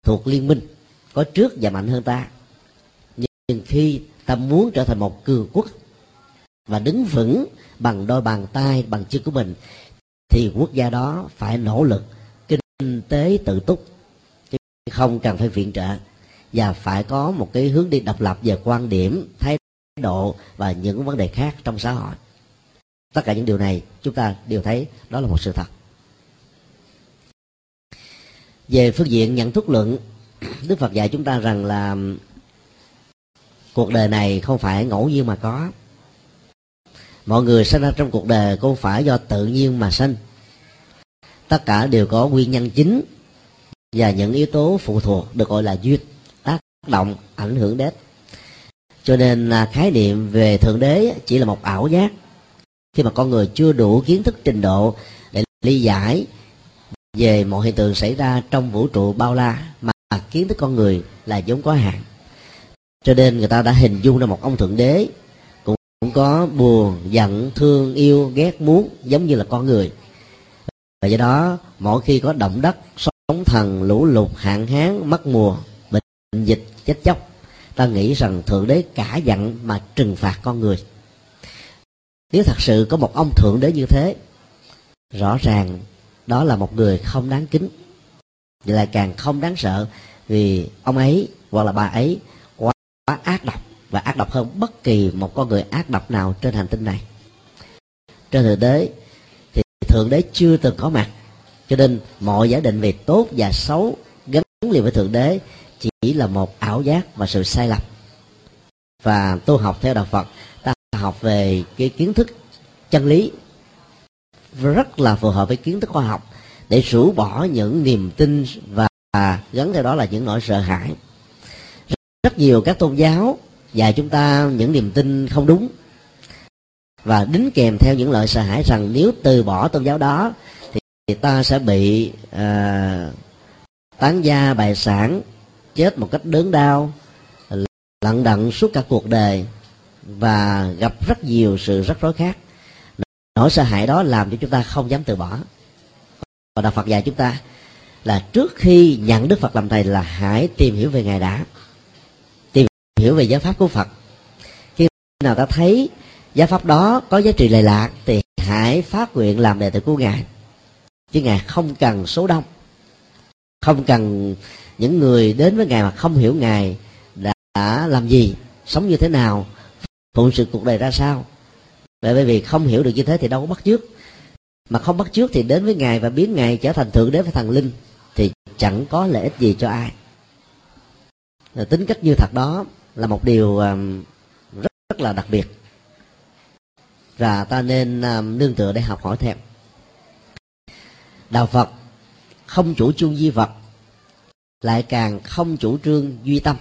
thuộc liên minh, có trước và mạnh hơn ta. Nhưng khi ta muốn trở thành một cường quốc và đứng vững bằng đôi bàn tay, bằng chân của mình, thì quốc gia đó phải nỗ lực kinh tế tự túc. Chứ không cần phải viện trợ. Và phải có một cái hướng đi độc lập về quan điểm thái độ và những vấn đề khác trong xã hội. Tất cả những điều này chúng ta đều thấy đó là một sự thật. Về phương diện nhận thức luận, đức phật dạy chúng ta rằng là cuộc đời này không phải ngẫu nhiên mà có. Mọi người sinh ra trong cuộc đời không phải do tự nhiên mà sinh. Tất cả đều có nguyên nhân chính và những yếu tố phụ thuộc được gọi là duyên, tác động, ảnh hưởng đến cho nên là khái niệm về thượng đế chỉ là một ảo giác. Khi mà con người chưa đủ kiến thức trình độ để lý giải về mọi hiện tượng xảy ra trong vũ trụ bao la, mà kiến thức con người là vốn có hạn. Cho nên người ta đã hình dung ra một ông thượng đế cũng có buồn, giận, thương, yêu, ghét, muốn giống như là con người. Và do đó, mỗi khi có động đất, sóng thần lũ lụt, hạn hán, mất mùa, bệnh dịch, chết chóc ta nghĩ rằng thượng đế cả giận mà trừng phạt con người. Nếu thật sự có một ông thượng đế như thế rõ ràng đó là một người không đáng kính. Vậy là càng không đáng sợ vì ông ấy hoặc là bà ấy quá, quá ác độc và ác độc hơn bất kỳ một con người ác độc nào trên hành tinh này. Trên thực tế thì thượng đế chưa từng có mặt cho nên mọi giả định về tốt và xấu gắn liền với thượng đế chỉ là một ảo giác và sự sai lầm. Và tu học theo đạo phật ta học về cái kiến thức chân lý rất là phù hợp với kiến thức khoa học để rũ bỏ những niềm tin và gắn theo đó là những nỗi sợ hãi. Rất nhiều các tôn giáo dạy chúng ta những niềm tin không đúng và đính kèm theo những lợi sợ hãi rằng nếu từ bỏ tôn giáo đó thì ta sẽ bị uh, tán gia bài sản chết một cách đớn đau lận đận suốt cả cuộc đời và gặp rất nhiều sự rắc rối khác. Nỗi sợ hãi đó làm cho chúng ta không dám từ bỏ. Và đạo phật dạy chúng ta là trước khi nhận đức phật làm thầy là hãy tìm hiểu về ngài đã, tìm hiểu về giáo pháp của phật. Khi nào ta thấy giáo pháp đó có giá trị lệ lạc thì hãy phát nguyện làm đệ tử của ngài. Chứ ngài không cần số đông, không cần những người đến với ngài mà không hiểu ngài đã làm gì sống như thế nào phụng sự cuộc đời ra sao. Bởi vì không hiểu được như thế thì đâu có bắt trước mà không bắt trước thì đến với ngài và biến ngài trở thành thượng đế và thần linh thì chẳng có lợi ích gì cho ai. Tính cách như thật đó là một điều um, rất, rất là đặc biệt. Và ta nên um, nương tựa để học hỏi thêm. Đạo phật không chủ trương di vật lại càng không chủ trương duy tâm.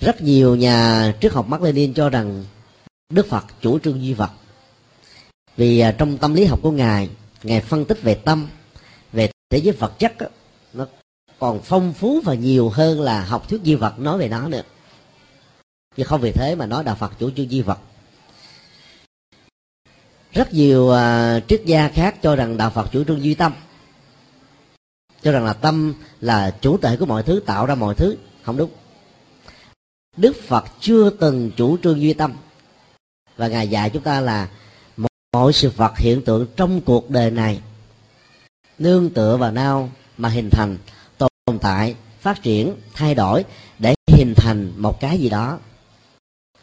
Rất nhiều nhà triết học Mác Lênin cho rằng Đức Phật chủ trương duy vật. Vì à, trong tâm lý học của ngài ngài phân tích về tâm về thế giới vật chất đó, nó còn phong phú và nhiều hơn là học thuyết duy vật nói về nó nữa. Chứ không vì thế mà nói đạo Phật chủ trương duy vật. Rất nhiều uh, triết gia khác cho rằng đạo Phật chủ trương duy tâm cho rằng là tâm là chủ thể của mọi thứ, tạo ra mọi thứ. Không đúng. Đức phật chưa từng chủ trương duy tâm. Và ngài dạy chúng ta là mọi sự vật hiện tượng trong cuộc đời này, nương tựa vào nào mà hình thành, tồn tại, phát triển, thay đổi để hình thành một cái gì đó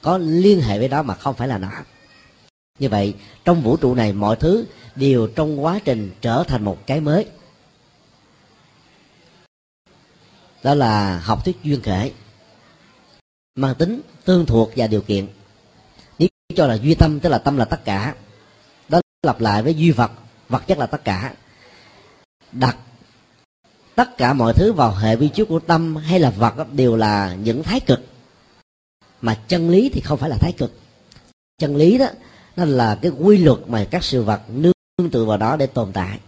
có liên hệ với đó mà không phải là nó. Như vậy, trong vũ trụ này mọi thứ đều trong quá trình trở thành một cái mới. Đó là học thuyết duyên khể, mang tính tương thuộc và điều kiện. Nếu cho là duy tâm, tức là tâm là tất cả, đó lặp lại với duy vật vật chất là tất cả. Đặt tất cả mọi thứ vào hệ vi chiếu của tâm hay là vật, đều là những thái cực. Mà chân lý thì không phải là thái cực. Chân lý đó, nó là cái quy luật mà các sự vật nương tựa vào đó để tồn tại.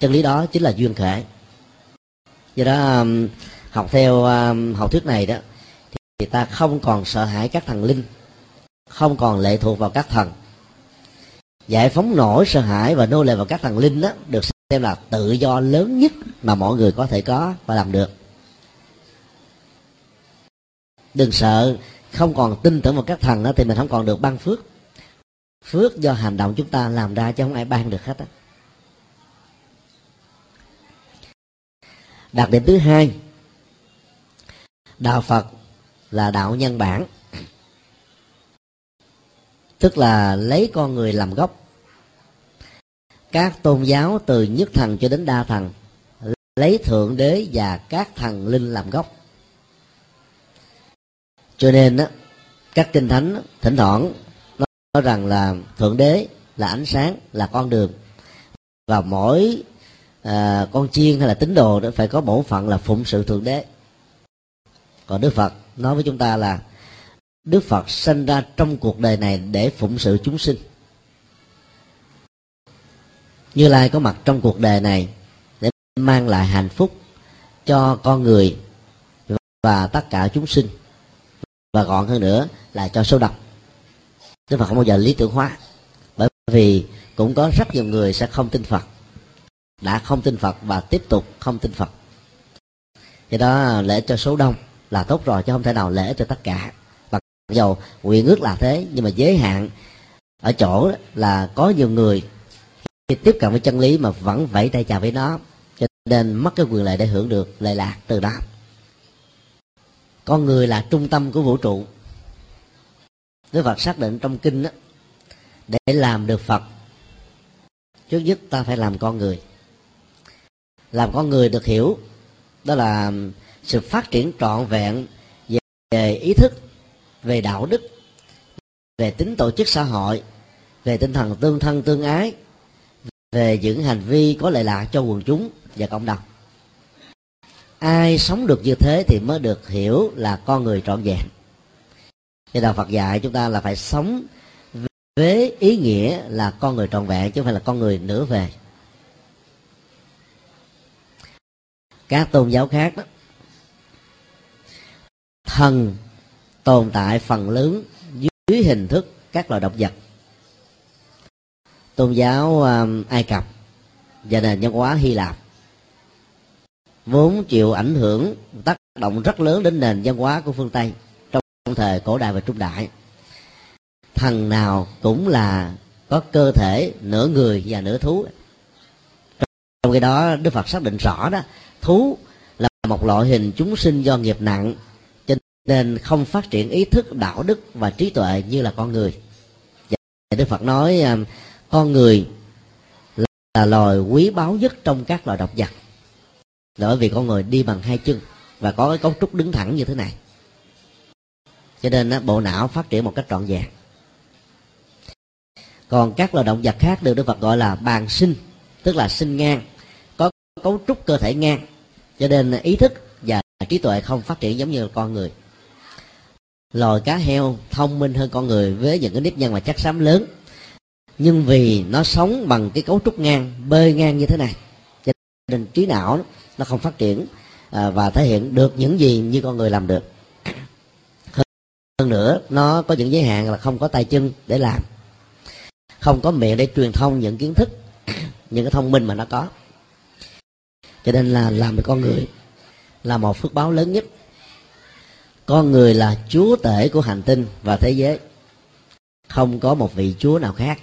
Chân lý đó chính là duyên khể do đó um, học theo um, học thuyết này đó, thì ta không còn sợ hãi các thần linh, không còn lệ thuộc vào các thần. Giải phóng nổi sợ hãi và nô lệ vào các thần linh đó, được xem là tự do lớn nhất mà mọi người có thể có và làm được. Đừng sợ, không còn tin tưởng vào các thần đó thì mình không còn được ban phước. Phước do hành động chúng ta làm ra chứ không ai ban được hết á. Đặc điểm thứ hai, đạo phật là đạo nhân bản. Tức là lấy con người làm gốc. Các tôn giáo từ nhất thần cho đến đa thần, lấy thượng đế và các thần linh làm gốc. Cho nên á, các kinh thánh thỉnh thoảng nói rằng là thượng đế là ánh sáng, là con đường. Và mỗi à, con chiên hay là tín đồ đó phải có bổn phận là phụng sự thượng đế. Còn đức phật nói với chúng ta là đức phật sinh ra trong cuộc đời này để phụng sự chúng sinh. Như lai có mặt trong cuộc đời này để mang lại hạnh phúc cho con người và tất cả chúng sinh. Và gọn hơn nữa là cho số đông. Đức phật không bao giờ lý tưởng hóa bởi vì cũng có rất nhiều người sẽ không tin phật đã không tin phật và tiếp tục không tin phật. Do đó lễ cho số đông là tốt rồi chứ không thể nào lễ cho tất cả. Mặc dầu quyền ước là thế nhưng mà giới hạn ở chỗ là có nhiều người khi tiếp cận với chân lý mà vẫn vẫy tay chào với nó cho nên mất cái quyền lợi để hưởng được lệ lạc từ đó. Con người là trung tâm của vũ trụ. Đức Phật xác định trong kinh đó, để làm được Phật trước nhất ta phải làm con người làm con người được hiểu. Đó là sự phát triển trọn vẹn về, về ý thức về đạo đức về tính tổ chức xã hội về tinh thần tương thân tương ái về những hành vi có lệ lạc cho quần chúng và cộng đồng. Ai sống được như thế thì mới được hiểu là con người trọn vẹn. Thì đạo Phật dạy chúng ta là phải sống với ý nghĩa là con người trọn vẹn chứ không phải là con người nửa về. Các tôn giáo khác đó. Thần tồn tại phần lớn dưới hình thức các loài động vật. Tôn giáo um, ai cập và nền văn hóa hy lạp vốn chịu ảnh hưởng, tác động rất lớn đến nền văn hóa của phương tây trong thời cổ đại và trung đại. Thần nào cũng là có cơ thể nửa người và nửa thú. Trong cái đó, đức phật xác định rõ đó thú là một loại hình chúng sinh do nghiệp nặng, cho nên không phát triển ý thức, đạo đức và trí tuệ như là con người. Và đức phật nói à, con người là loài quý báu nhất trong các loài động vật. Bởi vì con người đi bằng hai chân và có cái cấu trúc đứng thẳng như thế này. Cho nên à, bộ não phát triển một cách trọn vẹn. Còn các loài động vật khác được đức phật gọi là bàn sinh, tức là sinh ngang, có cấu trúc cơ thể ngang cho nên ý thức và trí tuệ không phát triển giống như con người. Loài cá heo thông minh hơn con người với những cái nếp nhăn và chất xám lớn. Nhưng vì nó sống bằng cái cấu trúc ngang, bơi ngang như thế này, cho nên trí não nó không phát triển à, và thể hiện được những gì như con người làm được. Hơn nữa, nó có những giới hạn là không có tay chân để làm, không có miệng để truyền thông những kiến thức, những cái thông minh mà nó có cho nên là làm được con người là một phước báo lớn nhất. Con người là chúa tể của hành tinh và thế giới. Không có một vị chúa nào khác.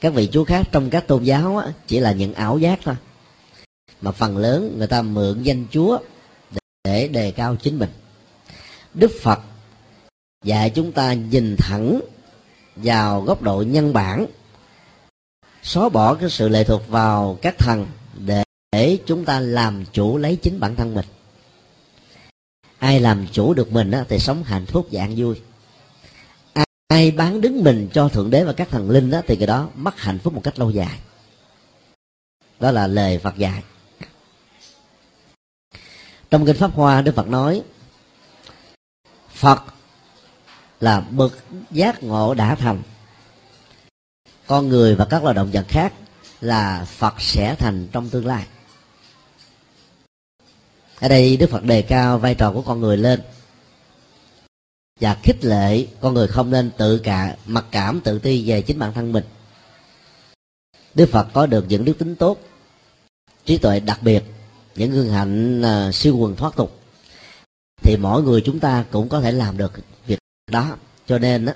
Các vị chúa khác trong các tôn giáo chỉ là những ảo giác thôi. Mà phần lớn người ta mượn danh chúa để đề cao chính mình. Đức phật dạy chúng ta nhìn thẳng vào góc độ nhân bản, xóa bỏ cái sự lệ thuộc vào các thần để chúng ta làm chủ lấy chính bản thân mình. Ai làm chủ được mình á, thì sống hạnh phúc và an vui. Ai bán đứng mình cho thượng đế và các thần linh á, thì cái đó mất hạnh phúc một cách lâu dài. Đó là lời phật dạy. Trong kinh pháp hoa đức phật nói phật là bậc giác ngộ đã thành. Con người và các loài động vật khác là phật sẽ thành trong tương lai ở đây đức phật đề cao vai trò của con người lên. Và khích lệ con người không nên tự cả mặc cảm tự ti về chính bản thân mình. Đức phật có được những đức tính tốt trí tuệ đặc biệt những gương hạnh uh, siêu quần thoát tục. Thì mỗi người chúng ta cũng có thể làm được việc đó. Cho nên á,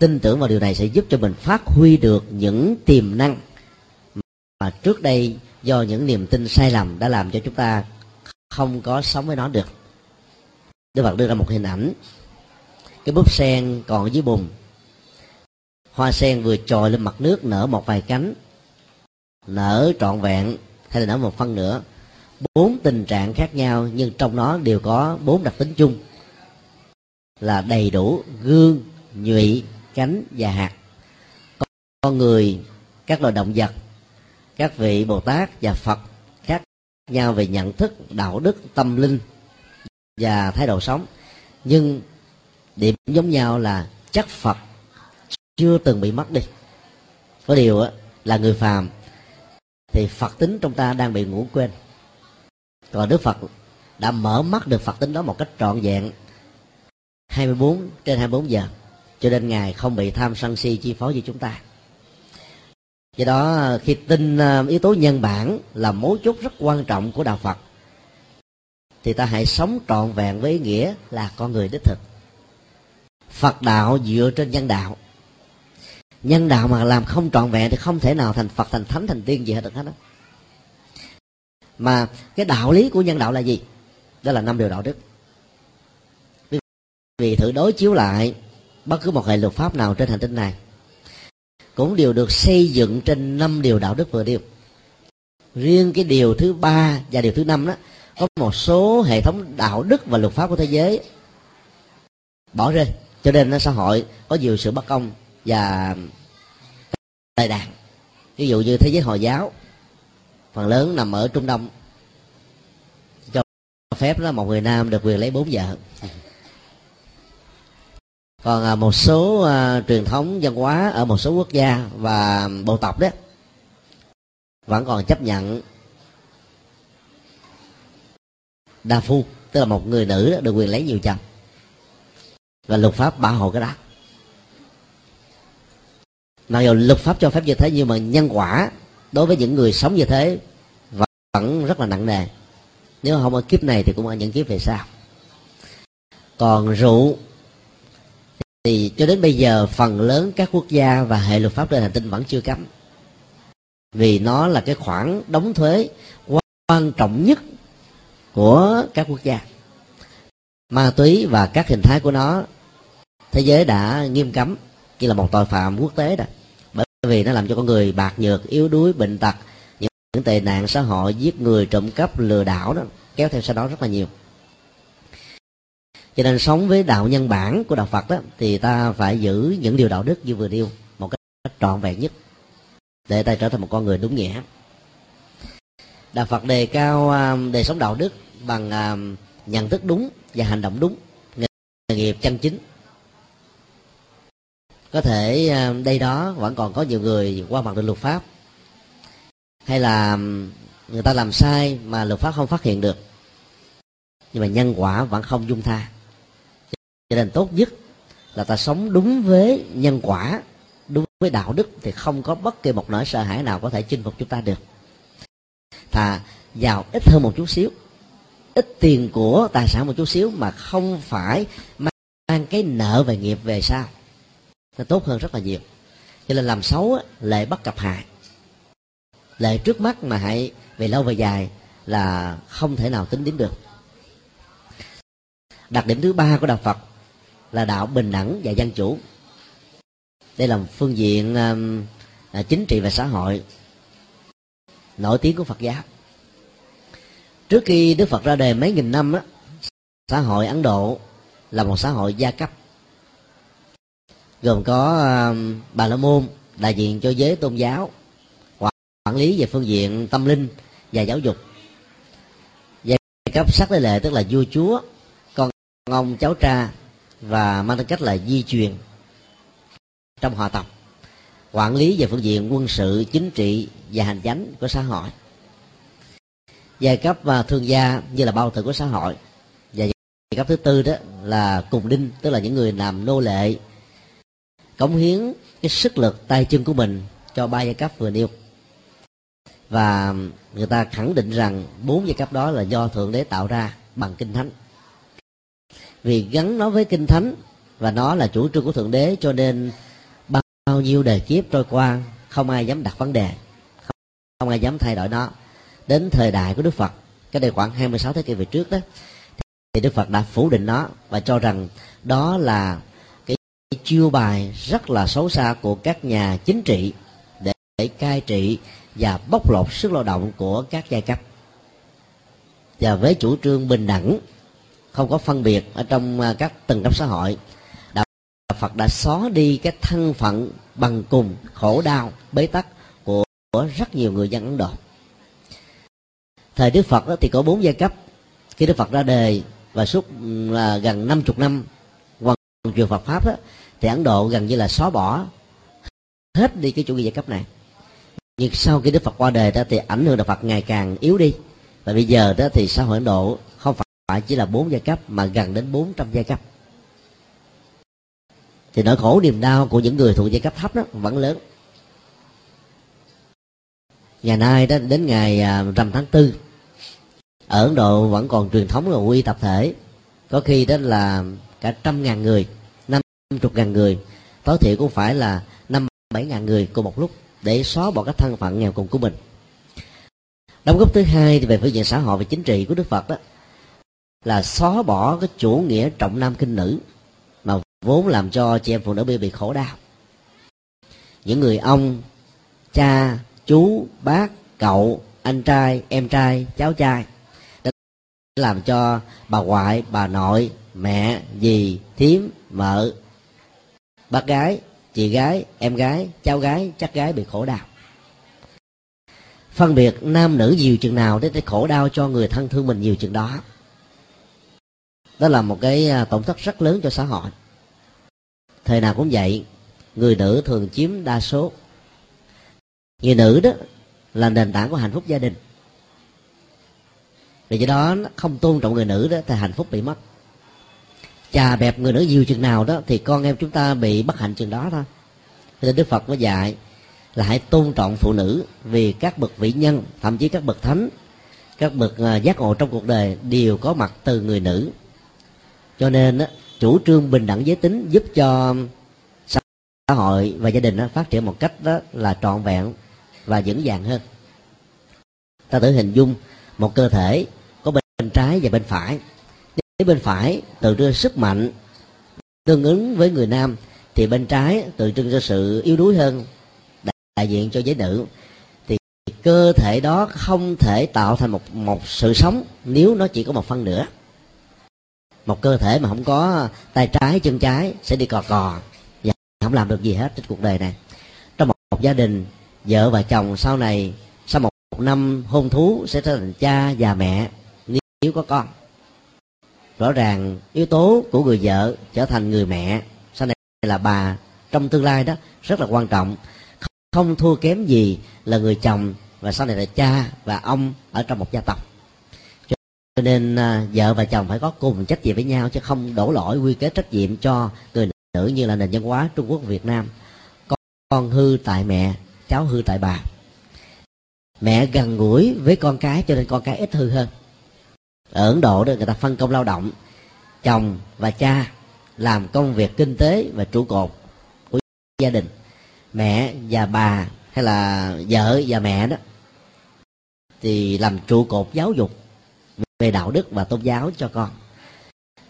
tin tưởng vào điều này sẽ giúp cho mình phát huy được những tiềm năng mà trước đây do những niềm tin sai lầm đã làm cho chúng ta không có sống với nó được. Đức Phật đưa ra một hình ảnh. Cái búp sen còn dưới bùn. Hoa sen vừa trồi lên mặt nước nở một vài cánh, nở trọn vẹn, hay là nở một phân nữa bốn tình trạng khác nhau, nhưng trong nó đều có bốn đặc tính chung, là đầy đủ gương, nhụy, cánh và hạt. Con người, các loài động vật, các vị bồ tát và phật nhau về nhận thức, đạo đức, tâm linh và thái độ sống. Nhưng điểm giống nhau là chất phật chưa từng bị mất đi. Có điều là người phàm, thì phật tính trong ta đang bị ngủ quên. Còn đức phật đã mở mắt được phật tính đó một cách trọn vẹn 24 trên 24 giờ. Cho nên ngài không bị tham sân si chi phối như chúng ta do đó, khi tin à, yếu tố nhân bản là mấu chốt rất quan trọng của đạo phật, thì ta hãy sống trọn vẹn với ý nghĩa là con người đích thực. Phật đạo dựa trên nhân đạo. Nhân đạo mà làm không trọn vẹn thì không thể nào thành phật, thành thánh, thành tiên gì hết được hết đó mà cái đạo lý của nhân đạo là gì? Đó là năm điều đạo đức. Vì thử đối chiếu lại bất cứ một hệ luật pháp nào trên hành tinh này cũng đều được xây dựng trên năm điều đạo đức vừa điêu riêng cái điều thứ ba và điều thứ năm đó, có một số hệ thống đạo đức và luật pháp của thế giới bỏ rơi. Cho nên nó xã hội có nhiều sự bất công và tệ đàn ví dụ như thế giới hồi giáo, phần lớn nằm ở trung đông. Cho phép là một người nam được quyền lấy bốn vợ còn à, một số à, truyền thống văn hóa ở một số quốc gia và bộ tộc đó vẫn còn chấp nhận đa phu tức là một người nữ đó, được quyền lấy nhiều chồng và luật pháp bảo hộ cái đó. Mặc dù luật pháp cho phép như thế nhưng mà nhân quả đối với những người sống như thế vẫn rất là nặng nề. Nếu không ở kiếp này thì cũng ở những kiếp về sau. Còn rượu thì cho đến bây giờ phần lớn các quốc gia và hệ luật pháp trên hành tinh vẫn chưa cấm. Vì nó là cái khoản đóng thuế quan trọng nhất của các quốc gia. Ma túy và các hình thái của nó thế giới đã nghiêm cấm như là một tội phạm quốc tế đó. Bởi vì nó làm cho con người bạc nhược yếu đuối bệnh tật những, những tệ nạn xã hội giết người trộm cắp lừa đảo đó kéo theo sau đó rất là nhiều cho nên sống với đạo nhân bản của đạo phật đó, thì ta phải giữ những điều đạo đức như vừa nêu một cách trọn vẹn nhất, để ta trở thành một con người đúng nghĩa. Đạo phật đề cao đời đề sống đạo đức bằng à, nhận thức đúng và hành động đúng, nghề nghiệp chân chính. Có thể à, đây đó vẫn còn có nhiều người qua mặt được luật pháp, hay là người ta làm sai mà luật pháp không phát hiện được, nhưng mà nhân quả vẫn không dung tha cho nên tốt nhất là ta sống đúng với nhân quả, đúng với đạo đức, thì không có bất kỳ một nỗi sợ hãi nào có thể chinh phục chúng ta được. Thà giàu ít hơn một chút xíu, ít tiền của tài sản một chút xíu mà không phải mang cái nợ về nghiệp về sau nó tốt hơn rất là nhiều. Cho nên làm xấu lệ bất cập hại. Lệ trước mắt mà hại về lâu về dài là không thể nào tính đến được. Đặc điểm thứ ba của đạo phật là đạo bình đẳng và dân chủ. Đây là một phương diện uh, chính trị và xã hội nổi tiếng của phật giáo. Trước khi đức phật ra đời mấy nghìn năm á xã hội ấn độ là một xã hội gia cấp gồm có uh, bà la môn đại diện cho giới tôn giáo quản lý về phương diện tâm linh và giáo dục. Giai cấp sắc lệ lệ tức là vua chúa con ông cháu cha và mang tính cách là di truyền trong hòa tộc, quản lý về phương diện quân sự, chính trị và hành chánh của xã hội. Giai cấp và thương gia như là bao tử của xã hội, và giai cấp thứ tư đó là cùng đinh, tức là những người làm nô lệ, cống hiến cái sức lực tay chân của mình cho ba giai cấp vừa nêu. Và người ta khẳng định rằng bốn giai cấp đó là do thượng đế tạo ra bằng kinh thánh vì gắn nó với kinh thánh và nó là chủ trương của thượng đế cho nên bao nhiêu đời kiếp trôi qua không ai dám đặt vấn đề không ai dám thay đổi nó. Đến thời đại của đức phật cái đây khoảng 26 thế kỷ về trước đó thì đức phật đã phủ định nó và cho rằng đó là cái chiêu bài rất là xấu xa của các nhà chính trị để, để cai trị và bóc lột sức lao động của các giai cấp. Và với chủ trương bình đẳng không có phân biệt ở trong à, các tầng cấp xã hội. Đạo phật đã xóa đi cái thân phận bằng cùng khổ đau bế tắc của, của rất nhiều người dân ấn độ. Thời đức phật đó thì có bốn giai cấp. Khi đức phật ra đời và suốt là gần 50 năm hoàn truyền phật pháp đó, thì ấn độ gần như là xóa bỏ hết đi cái chủ nghĩa giai cấp này. Nhưng sau khi đức phật qua đời đó thì ảnh hưởng đạo phật ngày càng yếu đi. Và bây giờ đó thì xã hội ấn độ không phải chỉ là bốn giai cấp mà gần đến 400 giai cấp. Thì nỗi khổ niềm đau của những người thuộc giai cấp thấp đó vẫn lớn. Ngày nay đó, đến ngày à, rằm tháng tư, ở ấn độ vẫn còn truyền thống là quy tập thể. Có khi đó là cả trăm ngàn người, năm chục ngàn người, tối thiểu cũng phải là năm bảy ngàn người cùng một lúc để xóa bỏ các thân phận nghèo cùng của mình. Đóng góp thứ hai thì về phương diện xã hội và chính trị của đức phật đó là xóa bỏ cái chủ nghĩa trọng nam kinh nữ, mà vốn làm cho chị em phụ nữ bị bị khổ đau. Những người ông, cha, chú, bác, cậu, anh trai, em trai, cháu trai, đã làm cho bà ngoại, bà nội, mẹ, dì, thím mợ bác gái, chị gái, em gái, cháu gái, chắc gái bị khổ đau. Phân biệt nam nữ nhiều chừng nào để khổ đau cho người thân thương mình nhiều chừng đó đó là một cái à, tổn thất rất lớn cho xã hội. Thời nào cũng vậy, người nữ thường chiếm đa số. Người nữ đó là nền tảng của hạnh phúc gia đình. Vì do đó, không tôn trọng người nữ đó thì hạnh phúc bị mất. Chà bẹp người nữ nhiều chừng nào đó thì con em chúng ta bị bất hạnh chừng đó thôi. Nên đức phật mới dạy là hãy tôn trọng phụ nữ vì các bậc vĩ nhân, thậm chí các bậc thánh, các bậc à, giác ngộ trong cuộc đời đều có mặt từ người nữ cho nên chủ trương bình đẳng giới tính giúp cho xã hội và gia đình phát triển một cách đó là trọn vẹn và vững vàng hơn. Ta thử hình dung một cơ thể có bên trái và bên phải. Nếu bên phải tượng trưng sức mạnh tương ứng với người nam, thì bên trái tượng trưng cho sự yếu đuối hơn, đại diện cho giới nữ. Thì cơ thể đó không thể tạo thành một một sự sống nếu nó chỉ có một phân nửa một cơ thể mà không có tay trái chân trái sẽ đi cò cò. Và không làm được gì hết trên cuộc đời này. Trong một, một gia đình vợ và chồng sau này sau một, một năm hôn thú sẽ trở thành cha và mẹ nếu có con. Rõ ràng yếu tố của người vợ trở thành người mẹ sau này là bà trong tương lai đó rất là quan trọng. Không thua kém gì là người chồng và sau này là cha và ông ở trong một gia tộc cho nên à, vợ và chồng phải có cùng trách nhiệm với nhau chứ không đổ lỗi quy kết trách nhiệm cho người nữ như là nền văn hóa trung quốc việt nam. Con, con hư tại mẹ cháu hư tại bà. Mẹ gần gũi với con cái cho nên con cái ít hư hơn. Ở ấn độ đó người ta phân công lao động chồng và cha làm công việc kinh tế và trụ cột của gia đình. Mẹ và bà hay là vợ và mẹ đó thì làm trụ cột giáo dục về đạo đức và tôn giáo cho con.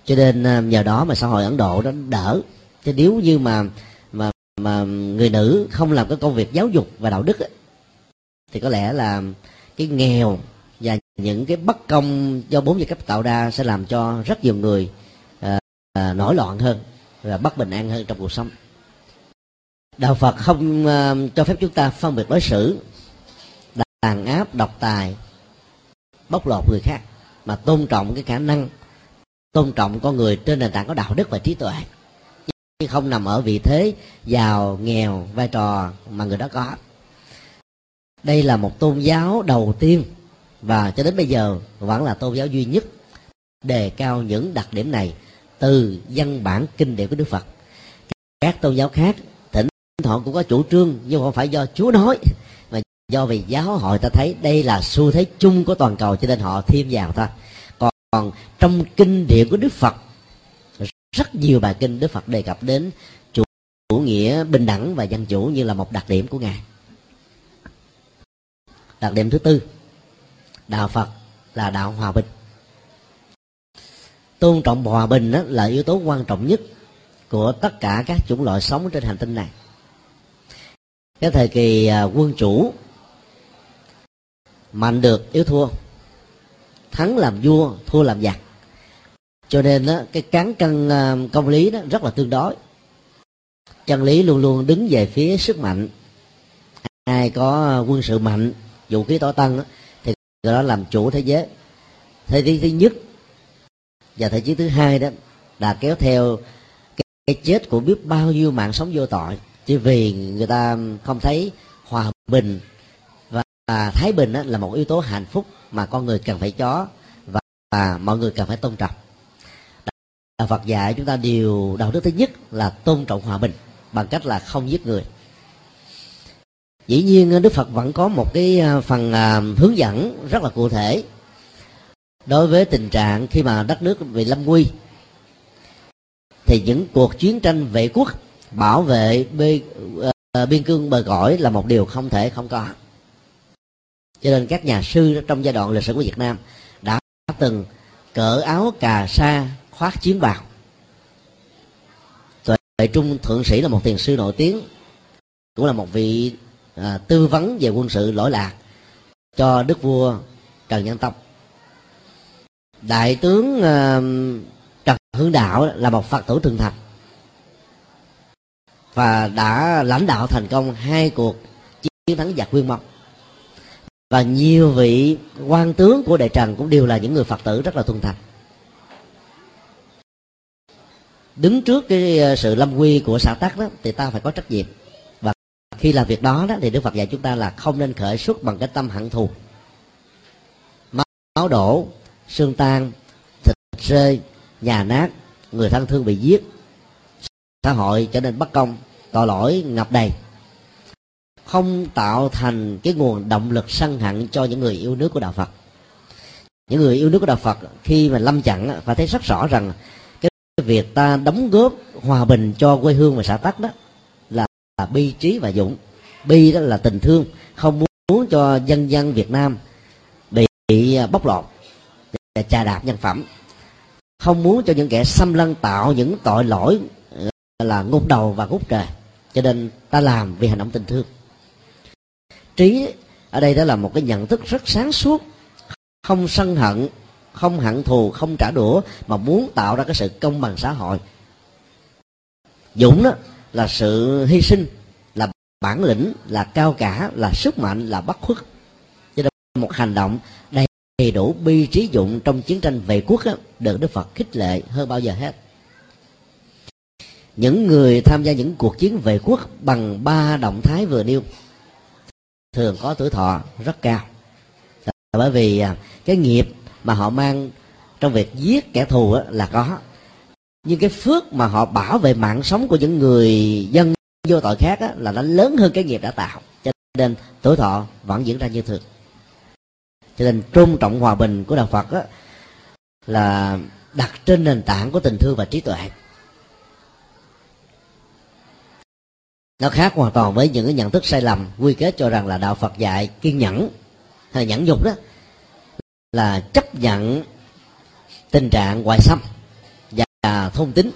Cho nên à, nhờ đó mà xã hội ấn độ nó đỡ. Chứ nếu như mà mà mà người nữ không làm cái công việc giáo dục và đạo đức ấy, thì có lẽ là cái nghèo và những cái bất công do bốn giai cấp tạo ra sẽ làm cho rất nhiều người à, à, nổi loạn hơn và bất bình an hơn trong cuộc sống. Đạo phật không uh, cho phép chúng ta phân biệt đối xử đàn áp độc tài bóc lột người khác mà tôn trọng cái khả năng, tôn trọng con người trên nền tảng có đạo đức và trí tuệ. Chứ không nằm ở vị thế, giàu, nghèo, vai trò mà người đó có. Đây là một tôn giáo đầu tiên và cho đến bây giờ vẫn là tôn giáo duy nhất đề cao những đặc điểm này từ văn bản kinh điển của đức phật. Các tôn giáo khác, thỉnh thoảng cũng có chủ trương nhưng không phải do chúa nói do vì giáo hội ta thấy đây là xu thế chung của toàn cầu cho nên họ thêm vào thôi còn trong kinh điển của đức phật rất nhiều bài kinh đức phật đề cập đến chủ, chủ nghĩa bình đẳng và dân chủ như là một đặc điểm của ngài. Đặc điểm thứ tư đạo phật là đạo hòa bình. Tôn trọng hòa bình đó là yếu tố quan trọng nhất của tất cả các chủng loại sống trên hành tinh này. Cái thời kỳ à, quân chủ mạnh được yếu thua. Thắng làm vua thua làm giặc. Cho nên đó, cái cán cân à, công lý đó rất là tương đối. Chân lý luôn luôn đứng về phía sức mạnh. Ai có à, quân sự mạnh vũ khí tỏ tân thì người đó làm chủ thế giới. Thế giới thứ nhất và thế giới thứ hai đó là kéo theo cái chết của biết bao nhiêu mạng sống vô tội. Chỉ vì người ta không thấy hòa bình và, thái bình đó là một yếu tố hạnh phúc mà con người cần phải có và, và mọi người cần phải tôn trọng. Đạo Phật dạy chúng ta điều đạo đức thứ nhất là tôn trọng hòa bình bằng cách là không giết người. Dĩ nhiên đức phật vẫn có một cái à, phần à, hướng dẫn rất là cụ thể đối với tình trạng khi mà đất nước bị lâm nguy. Thì những cuộc chiến tranh vệ quốc bảo vệ bê, uh, biên cương bờ cõi là một điều không thể không có cho nên các nhà sư trong giai đoạn lịch sử của việt nam đã từng cỡ áo cà sa khoác chiến bào. Tuệ trung thượng sĩ là một thiền sư nổi tiếng cũng là một vị à, tư vấn về quân sự lỗi lạc cho đức vua trần nhân tông. Đại tướng à, trần hưng đạo là một phật tử thường thành và đã lãnh đạo thành công hai cuộc chiến thắng giặc nguyên mông và nhiều vị quan tướng của đại trần cũng đều là những người phật tử rất là thuần thành đứng trước cái ờ, sự lâm quy của xã tắc đó thì ta phải có trách nhiệm. Và khi làm việc đó, đó thì đức phật dạy chúng ta là không nên khởi xuất bằng cái tâm hận thù. Máu đổ xương tan thịt rơi nhà nát người thân thương bị giết xã hội trở nên bất công tội lỗi ngập đầy không tạo thành cái nguồn động lực sân hận cho những người yêu nước của đạo phật. Những người yêu nước của đạo phật khi mà lâm chặn phải thấy rất rõ rằng cái việc ta đóng góp hòa bình cho quê hương và xã tắc đó là bi trí và dũng. Bi đó là tình thương, không muốn cho dân dân việt nam bị à, bóc lột trà đạp nhân phẩm. Không muốn cho những kẻ xâm lăng tạo những tội lỗi à, là ngục đầu và ngút trời. Cho nên ta làm vì hành động tình thương trí ở đây đó là một cái nhận thức rất sáng suốt. Không sân hận không hận thù không trả đũa mà muốn tạo ra cái sự công bằng xã hội. Dũng đó là sự hy sinh là bản lĩnh là cao cả là sức mạnh là bất khuất. Cho nên một hành động đầy đủ bi trí dụng trong chiến tranh vệ quốc đó, được đức phật khích lệ hơn bao giờ hết. Những người tham gia những cuộc chiến vệ quốc bằng ba động thái vừa nêu thường có tuổi thọ rất cao. Bởi vì à, cái nghiệp mà họ mang trong việc giết kẻ thù là có. Nhưng cái phước mà họ bảo vệ mạng sống của những người dân vô tội khác á, là nó lớn hơn cái nghiệp đã tạo. Cho nên tuổi thọ vẫn diễn ra như thường. Cho nên tôn trọng hòa bình của đạo phật á, là đặt trên nền tảng của tình thương và trí tuệ. Nó khác hoàn toàn với những cái nhận thức sai lầm quy kết cho rằng là đạo phật dạy kiên nhẫn. Hay nhẫn nhục đó. Là chấp nhận tình trạng ngoại xâm và thôn tính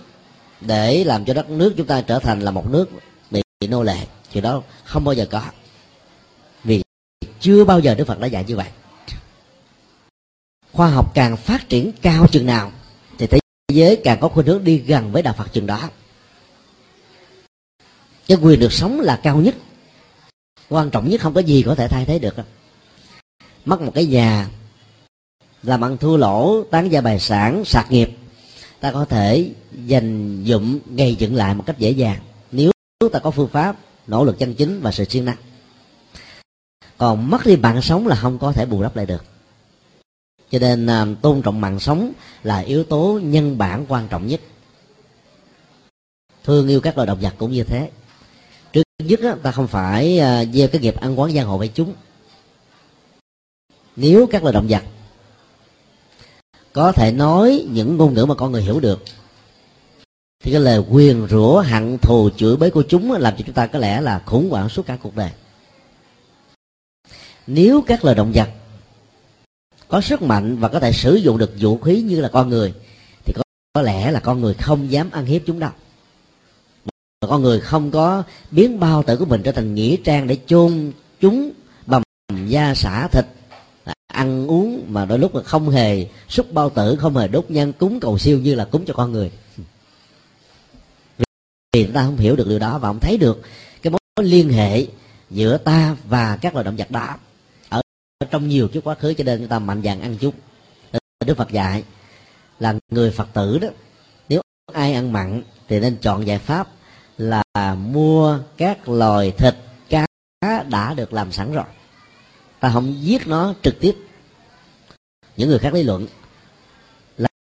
để làm cho đất nước chúng ta trở thành là một nước bị nô lệ. Chuyện đó không bao giờ có. Vì chưa bao giờ đức phật đã dạy như vậy. Khoa học càng phát triển cao chừng nào, thì thế giới càng có khuynh hướng đi gần với đạo phật chừng đó cái quyền được sống là cao nhất. Quan trọng nhất không có gì có thể thay thế được. Mất một cái nhà, làm ăn thua lỗ, tán gia bài sản, sạc nghiệp, ta có thể dành dụng gây dựng lại một cách dễ dàng. Nếu ta có phương pháp, nỗ lực chân chính và sự siêng năng. Còn mất đi mạng sống là không có thể bù đắp lại được. Cho nên à, tôn trọng mạng sống là yếu tố nhân bản quan trọng nhất. Thương yêu các loài động vật cũng như thế nhất á, ta không phải à, gieo cái nghiệp ăn quán giang hồ với chúng. Nếu các loài động vật có thể nói những ngôn ngữ mà con người hiểu được thì cái lời quyền rủa hận thù chửi bới của chúng làm cho chúng ta có lẽ là khủng hoảng suốt cả cuộc đời. Nếu các loài động vật có sức mạnh và có thể sử dụng được vũ khí như là con người thì có, có lẽ là con người không dám ăn hiếp chúng đâu con người không có biến bao tử của mình trở thành nghĩa trang để chôn chúng bằng da xả thịt. Ăn uống mà đôi lúc là không hề xúc bao tử, không hề đốt nhân cúng cầu siêu như là cúng cho con người. Vì ta không hiểu được điều đó và không thấy được cái mối liên hệ giữa ta và các loài động vật đó. Ở trong nhiều kiếp quá khứ cho nên chúng ta mạnh dạn ăn chút đức phật dạy là người phật tử đó, nếu ai ăn mặn thì nên chọn giải pháp là mua các loài thịt cá đã được làm sẵn rồi. Ta không giết nó trực tiếp. Những người khác lý luận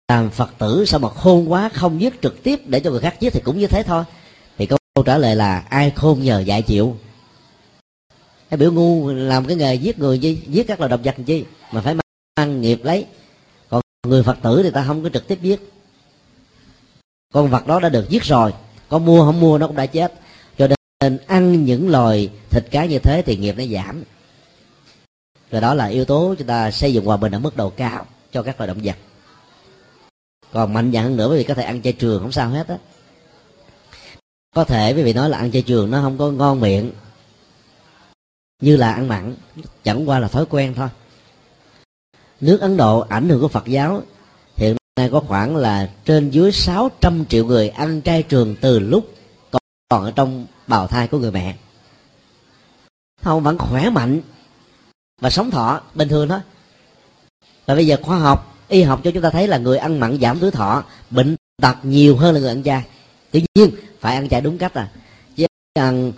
làm phật tử sao mà khôn quá không giết trực tiếp để cho người khác giết thì cũng như thế thôi. Thì câu, câu trả lời là ai khôn nhờ dạy chịu. Cái biểu ngu làm cái nghề giết người chi giết các loài động vật chi mà phải mang nghiệp lấy. Còn người phật tử thì ta không có trực tiếp giết. Con vật đó đã được giết rồi có mua, không mua, nó cũng đã chết. Cho nên ăn những loài thịt cá như thế thì nghiệp nó giảm. Rồi đó là yếu tố chúng ta xây dựng hòa bình ở mức độ cao cho các loài động vật. Còn mạnh dạn hơn nữa, bởi vì có thể ăn chay trường, không sao hết á. Có thể quý vị nói là ăn chay trường, nó không có ngon miệng. Như là ăn mặn, chẳng qua là thói quen thôi. Nước Ấn Độ ảnh hưởng của Phật giáo nay có khoảng là trên dưới 600 triệu người ăn chay trường từ lúc còn ở trong bào thai của người mẹ. Không vẫn khỏe mạnh và sống thọ bình thường thôi. Và bây giờ khoa học, y học cho chúng ta thấy là người ăn mặn giảm tuổi thọ, bệnh tật nhiều hơn là người ăn chay. Tuy nhiên, phải ăn chay đúng cách à. Chứ ăn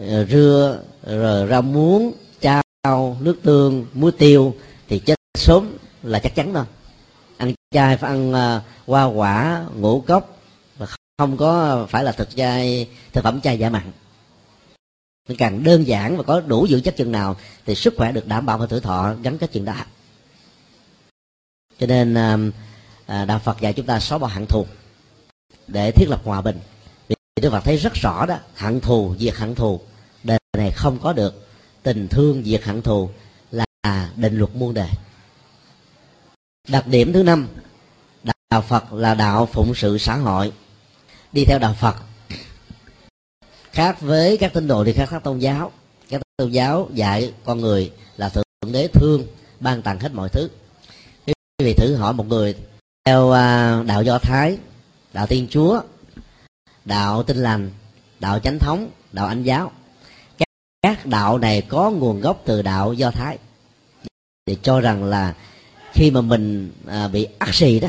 ờ, rưa, rồi rau muống, chao, nước tương, muối tiêu thì chết sớm là chắc chắn thôi ăn chay phải ăn uh, hoa quả ngũ cốc và không có phải là thực chay thực phẩm chay giả mặn càng đơn giản và có đủ dưỡng chất chừng nào thì sức khỏe được đảm bảo và tuổi thọ gắn kết chừng đó. Cho nên uh, đạo phật dạy chúng ta xóa bỏ hận thù để thiết lập hòa bình. Vì đức phật thấy rất rõ đó hận thù diệt hận thù. Đề này không có được. Tình thương diệt hận thù là định luật muôn đời đặc điểm thứ năm đạo phật là đạo phụng sự xã hội. Đi theo đạo phật khác với các tín đồ đi khác các tôn giáo. Các tôn giáo dạy con người là thượng đế thương ban tặng hết mọi thứ. Quý vị thử hỏi một người theo à, đạo do thái đạo tiên chúa đạo tinh lành đạo chánh thống đạo anh giáo. Các, các đạo này có nguồn gốc từ đạo do thái. Để cho rằng là khi mà mình à, bị ắt xì đó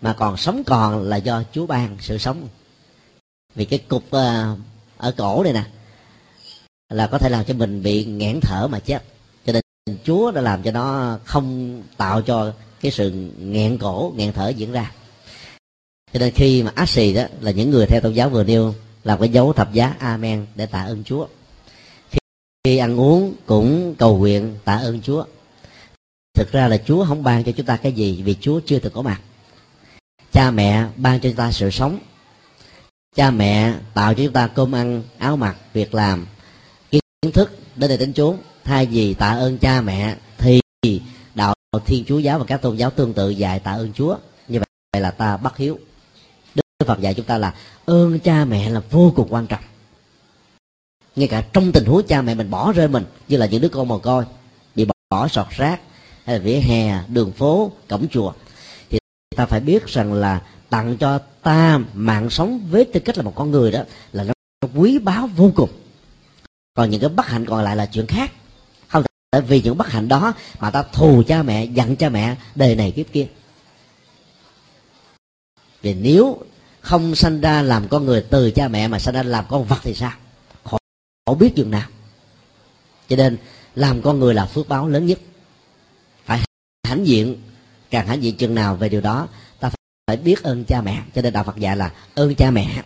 mà còn sống còn là do chúa ban sự sống. Vì cái cục à, ở cổ này nè là có thể làm cho mình bị nghẽn thở mà chết. Cho nên chúa đã làm cho nó không tạo cho cái sự nghẹn cổ nghẹn thở diễn ra. Cho nên khi mà ác xì đó là những người theo tôn giáo vừa nêu làm cái dấu thập giá amen để tạ ơn chúa. Khi, khi ăn uống cũng cầu nguyện tạ ơn chúa thực ra là chúa không ban cho chúng ta cái gì vì chúa chưa từng có mặt. Cha mẹ ban cho chúng ta sự sống. Cha mẹ tạo cho chúng ta cơm ăn áo mặc việc làm kiến thức đến đây đến chốn. Thay vì tạ ơn cha mẹ thì đạo thiên chúa giáo và các tôn giáo tương tự dạy tạ ơn chúa. Như vậy là ta bắt hiếu. Đức phật dạy chúng ta là ơn cha mẹ là vô cùng quan trọng. Ngay cả trong tình huống cha mẹ mình bỏ rơi mình như là những đứa con mồ côi bị bỏ, bỏ sọt rác hay là vỉa hè đường phố cổng chùa thì ta phải biết rằng là tặng cho ta mạng sống với tư cách là một con người đó là nó quý báu vô cùng. Còn những cái bất hạnh còn lại là chuyện khác. Không tại vì những bất hạnh đó mà ta thù cha mẹ giận cha mẹ đời này kiếp kia. Vì nếu không sanh ra làm con người từ cha mẹ mà sanh ra làm con vật thì sao? Khổ, khổ biết chừng nào. Cho nên làm con người là phước báo lớn nhất hãnh diện càng hãnh diện chừng nào về điều đó ta phải biết ơn cha mẹ. Cho nên đạo phật dạy là ơn cha mẹ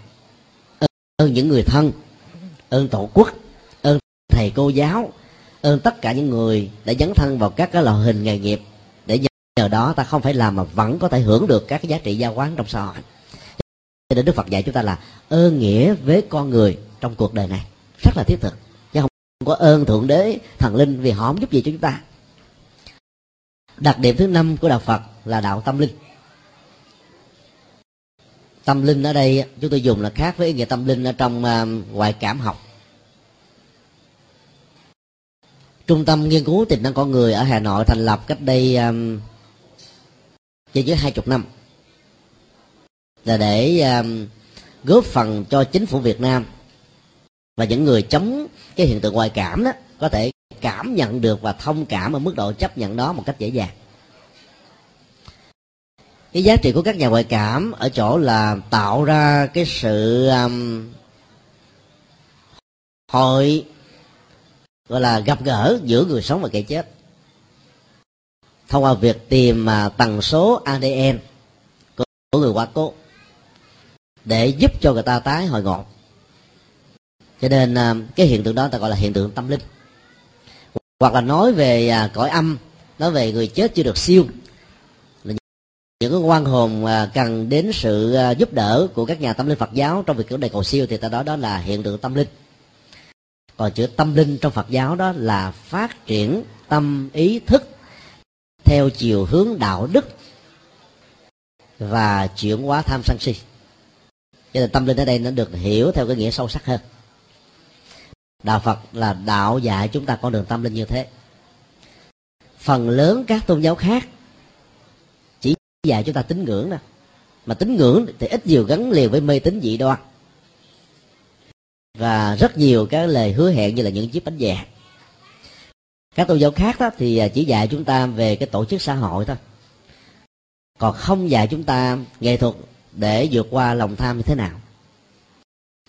ơn, những người thân ơn tổ quốc ơn thầy cô giáo ơn tất cả những người đã dấn thân vào các cái loại hình nghề nghiệp. Để nhờ đó ta không phải làm mà vẫn có thể hưởng được các cái giá trị gia quán trong xã hội. Cho nên đức phật dạy chúng ta là ơn nghĩa với con người trong cuộc đời này. Rất là thiết thực. Chứ không có ơn thượng đế thần linh vì họ không giúp gì cho chúng ta đặc điểm thứ năm của đạo phật là đạo tâm linh. Tâm linh ở đây chúng tôi dùng là khác với ý nghĩa tâm linh ở trong à, ngoại cảm học. Trung tâm nghiên cứu tiềm năng con người ở hà nội thành lập cách đây um, trên dưới hai chục năm là để um, góp phần cho chính phủ Việt Nam và những người chống cái hiện tượng ngoại cảm đó có thể cảm nhận được và thông cảm ở mức độ chấp nhận đó một cách dễ dàng. Cái giá trị của các nhà ngoại cảm ở chỗ là tạo ra cái sự um, hội gọi là gặp gỡ giữa người sống và kẻ chết. Thông qua việc tìm mà tần số ADN của, của người quá cố để giúp cho người ta tái hồi ngộ. Cho nên à, cái hiện tượng đó ta gọi là hiện tượng tâm linh hoặc là nói về à, cõi âm nói về người chết chưa được siêu. Là những cái quan hồn à, cần đến sự à, giúp đỡ của các nhà tâm linh Phật giáo trong việc cứu đề cầu siêu thì ta đó đó là hiện tượng tâm linh. Còn chữ tâm linh trong Phật giáo đó là phát triển tâm ý thức theo chiều hướng đạo đức và chuyển hóa tham sân si. Cho nên tâm linh ở đây nó được hiểu theo cái nghĩa sâu sắc hơn đạo phật là đạo dạy chúng ta con đường tâm linh như thế. Phần lớn các tôn giáo khác chỉ dạy chúng ta tín ngưỡng nè mà tín ngưỡng thì ít nhiều gắn liền với mê tín dị đoan. Và rất nhiều các lời hứa hẹn như là những chiếc bánh dè các tôn giáo khác đó thì chỉ dạy chúng ta về cái tổ chức xã hội thôi. Còn không dạy chúng ta nghệ thuật để vượt qua lòng tham như thế nào.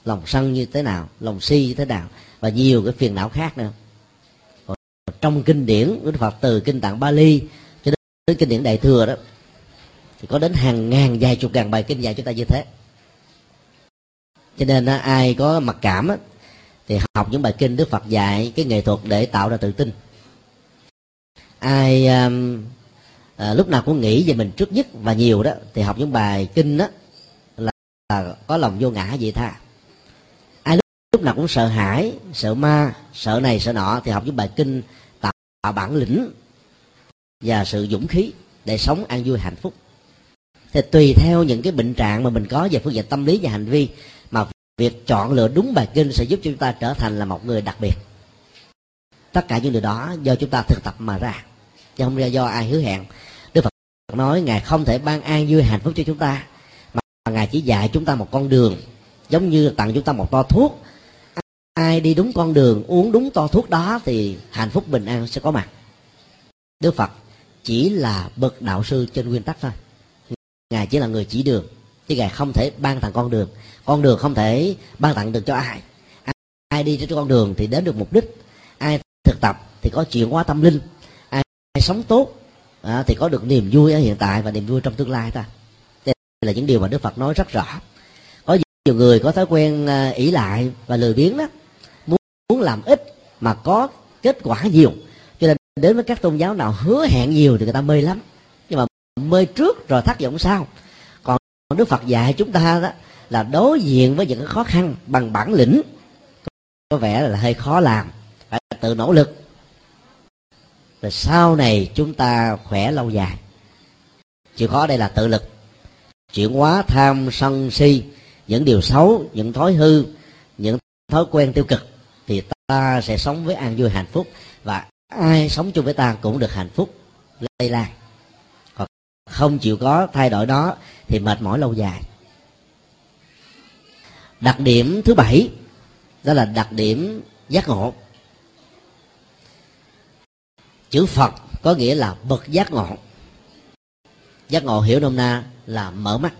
Lòng sân như thế nào, lòng si như thế nào và nhiều cái phiền não khác nữa. Còn trong kinh điển Đức Phật từ kinh tạng Bali cho đến kinh điển Đại thừa đó thì có đến hàng ngàn vài chục ngàn bài kinh dạy chúng ta như thế. Cho nên ai có mặc cảm á, thì học những bài kinh Đức Phật dạy cái nghệ thuật để tạo ra tự tin. Ai um, à, lúc nào cũng nghĩ về mình trước nhất và nhiều đó thì học những bài kinh đó là, là có lòng vô ngã gì tha lúc, nào cũng sợ hãi sợ ma sợ này sợ nọ thì học những bài kinh tạo, bản lĩnh và sự dũng khí để sống an vui hạnh phúc. Thì tùy theo những cái bệnh trạng mà mình có về phương diện tâm lý và hành vi mà việc chọn lựa đúng bài kinh sẽ giúp chúng ta trở thành là một người đặc biệt. Tất cả những điều đó do chúng ta thực tập mà ra chứ không ra do ai hứa hẹn. Đức phật nói ngài không thể ban an vui hạnh phúc cho chúng ta mà ngài chỉ dạy chúng ta một con đường giống như tặng chúng ta một to thuốc ai đi đúng con đường uống đúng to thuốc đó thì hạnh phúc bình an sẽ có mặt. Đức phật chỉ là bậc đạo sư trên nguyên tắc thôi. Ngài chỉ là người chỉ đường chứ ngài không thể ban tặng con đường. Con đường không thể ban tặng được cho ai. Ai đi trên con đường thì đến được mục đích. Ai thực tập thì có chuyện hóa tâm linh. Ai, ai sống tốt à, thì có được niềm vui ở hiện tại và niềm vui trong tương lai ta đây là những điều mà đức phật nói rất rõ. Có nhiều người có thói quen à, ỷ lại và lười biếng đó muốn làm ít mà có kết quả nhiều. Cho nên đến với các tôn giáo nào hứa hẹn nhiều thì người ta mê lắm. Nhưng mà mê trước rồi thất vọng sau. Còn đức phật dạy chúng ta đó là đối diện với những khó khăn bằng bản lĩnh, có vẻ là hơi khó làm, phải tự nỗ lực. Rồi sau này chúng ta khỏe lâu dài. Chịu khó đây là tự lực. Chuyển hóa tham sân si, những điều xấu, những thói hư, những thói quen tiêu cực thì ta sẽ sống với an vui hạnh phúc và ai sống chung với ta cũng được hạnh phúc, lây lan. Còn không chịu có thay đổi đó thì mệt mỏi lâu dài. Đặc điểm thứ bảy, đó là đặc điểm giác ngộ. Chữ phật có nghĩa là bậc giác ngộ. Giác ngộ hiểu nôm na là mở mắt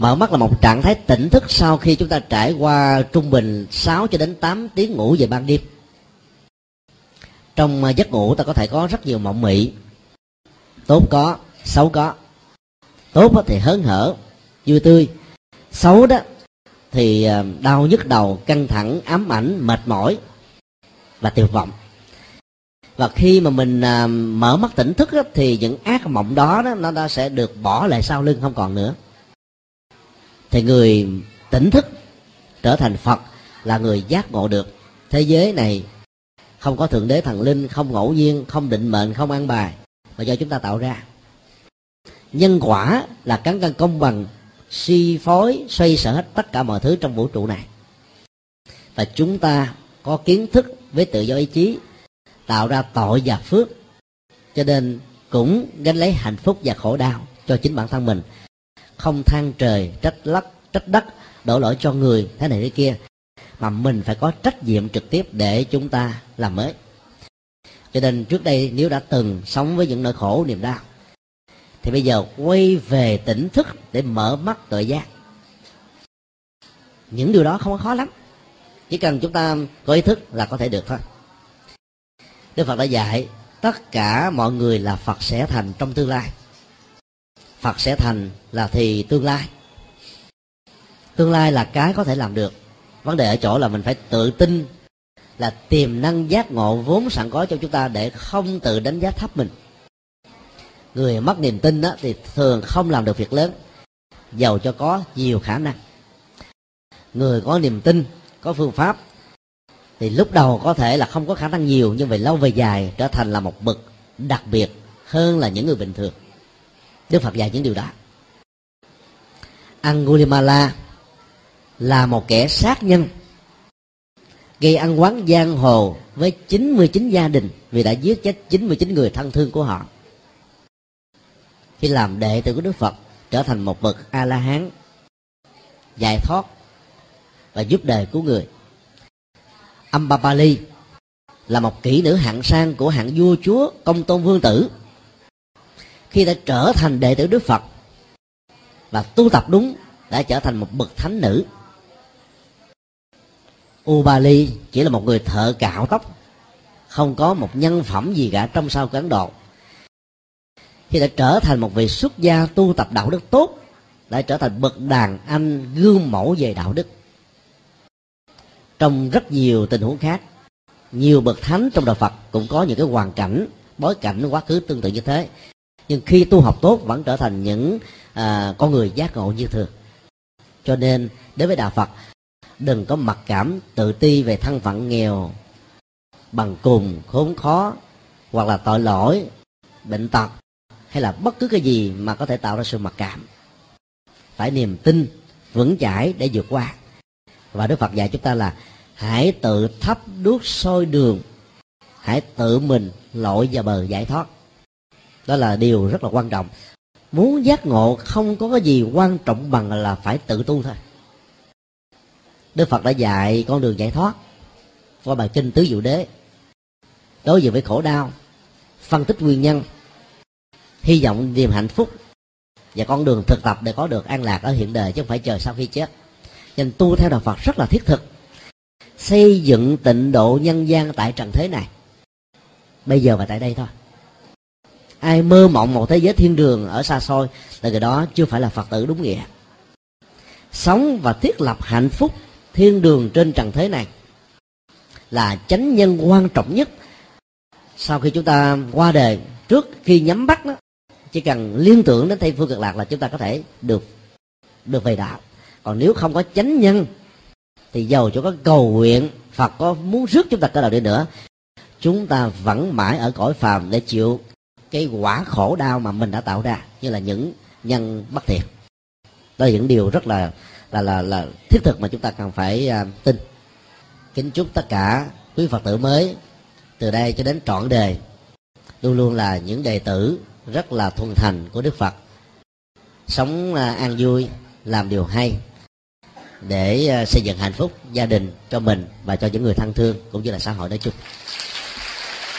mở mắt là một trạng thái tỉnh thức sau khi chúng ta trải qua trung bình 6 cho đến 8 tiếng ngủ về ban đêm. Trong à, giấc ngủ ta có thể có rất nhiều mộng mị. Tốt có xấu có. Tốt thì hớn hở vui tươi. Xấu đó thì à, đau nhức đầu căng thẳng ám ảnh mệt mỏi và tuyệt vọng. Và khi mà mình à, mở mắt tỉnh thức đó, thì những ác mộng đó, đó nó, đã sẽ được bỏ lại sau lưng không còn nữa thì người tỉnh thức trở thành phật là người giác ngộ được. Thế giới này không có thượng đế thần linh, không ngẫu nhiên, không định mệnh, không ăn bài mà do chúng ta tạo ra. Nhân quả là cán cân công bằng suy phối, xoay sở hết tất cả mọi thứ trong vũ trụ này. Và chúng ta có kiến thức với tự do ý chí, tạo ra tội và phước, cho nên cũng gánh lấy hạnh phúc và khổ đau cho chính bản thân mình không than trời, trách lắc, trách đất, đổ lỗi cho người, thế này thế kia. Mà mình phải có trách nhiệm trực tiếp để chúng ta làm mới. Cho nên trước đây nếu đã từng sống với những nỗi khổ niềm đau, thì bây giờ quay về tỉnh thức để mở mắt tự giác. Những điều đó không có khó lắm, chỉ cần chúng ta có ý thức là có thể được thôi. Đức phật đã dạy, tất cả mọi người là phật sẽ thành trong tương lai phật sẽ thành là thì tương lai. Tương lai là cái có thể làm được. Vấn đề ở chỗ là mình phải tự tin là tiềm năng giác ngộ vốn sẵn có cho chúng ta để không tự đánh giá thấp mình. Người mất niềm tin đó, thì thường không làm được việc lớn giàu cho có nhiều khả năng. Người có niềm tin có phương pháp thì lúc đầu có thể là không có khả năng nhiều nhưng về lâu về dài trở thành là một bậc đặc biệt hơn là những người bình thường đức phật dạy những điều đó. Angulimala là một kẻ sát nhân, gây ăn quán giang hồ với 99 gia đình vì đã giết chết 99 người thân thương của họ. Khi làm đệ tử của Đức Phật, trở thành một bậc A La Hán giải thoát và giúp đời của người. Ambapali là một kỹ nữ hạng sang của hạng vua chúa công tôn vương tử khi đã trở thành đệ tử Đức Phật và tu tập đúng đã trở thành một bậc thánh nữ. Ubali chỉ là một người thợ cạo tóc, không có một nhân phẩm gì cả trong sao cán độ khi đã trở thành một vị xuất gia tu tập đạo đức tốt, đã trở thành bậc đàn anh gương mẫu về đạo đức. Trong rất nhiều tình huống khác, nhiều bậc thánh trong đạo phật cũng có những cái hoàn cảnh, bối cảnh quá khứ tương tự như thế nhưng khi tu học tốt vẫn trở thành những à, con người giác ngộ như thường. Cho nên đối với đạo phật đừng có mặc cảm tự ti về thân phận nghèo bằng cùng khốn khó hoặc là tội lỗi bệnh tật hay là bất cứ cái gì mà có thể tạo ra sự mặc cảm. Phải niềm tin vững chãi để vượt qua. Và đức phật dạy chúng ta là hãy tự thắp đuốc soi đường hãy tự mình lội vào bờ giải thoát đó là điều rất là quan trọng. Muốn giác ngộ không có cái gì quan trọng bằng là phải tự tu thôi. Đức phật đã dạy con đường giải thoát qua bài kinh tứ diệu đế. Đối diện với khổ đau, phân tích nguyên nhân, hy vọng niềm hạnh phúc và con đường thực tập để có được an lạc ở hiện đời chứ không phải chờ sau khi chết. Nên tu theo đạo phật rất là thiết thực, xây dựng tịnh độ nhân gian tại trần thế này, bây giờ và tại đây thôi ai mơ mộng một thế giới thiên đường ở xa xôi là người đó chưa phải là phật tử đúng nghĩa. Sống và thiết lập hạnh phúc thiên đường trên trần thế này là chánh nhân quan trọng nhất. Sau khi chúng ta qua đời trước khi nhắm bắt đó, chỉ cần liên tưởng đến tây phương cực lạc là chúng ta có thể được được về đạo. Còn nếu không có chánh nhân, thì giàu cho có cầu nguyện, phật có muốn rước chúng ta cơ nào đi nữa, chúng ta vẫn mãi ở cõi phàm để chịu cái quả khổ đau mà mình đã tạo ra như là những nhân bất thiện. Đó là những điều rất là là là là thiết thực mà chúng ta cần phải uh, tin. Kính chúc tất cả quý phật tử mới từ đây cho đến trọn đời luôn luôn là những đệ tử rất là thuần thành của đức phật sống uh, an vui làm điều hay để uh, xây dựng hạnh phúc gia đình cho mình và cho những người thân thương cũng như là xã hội nói chung.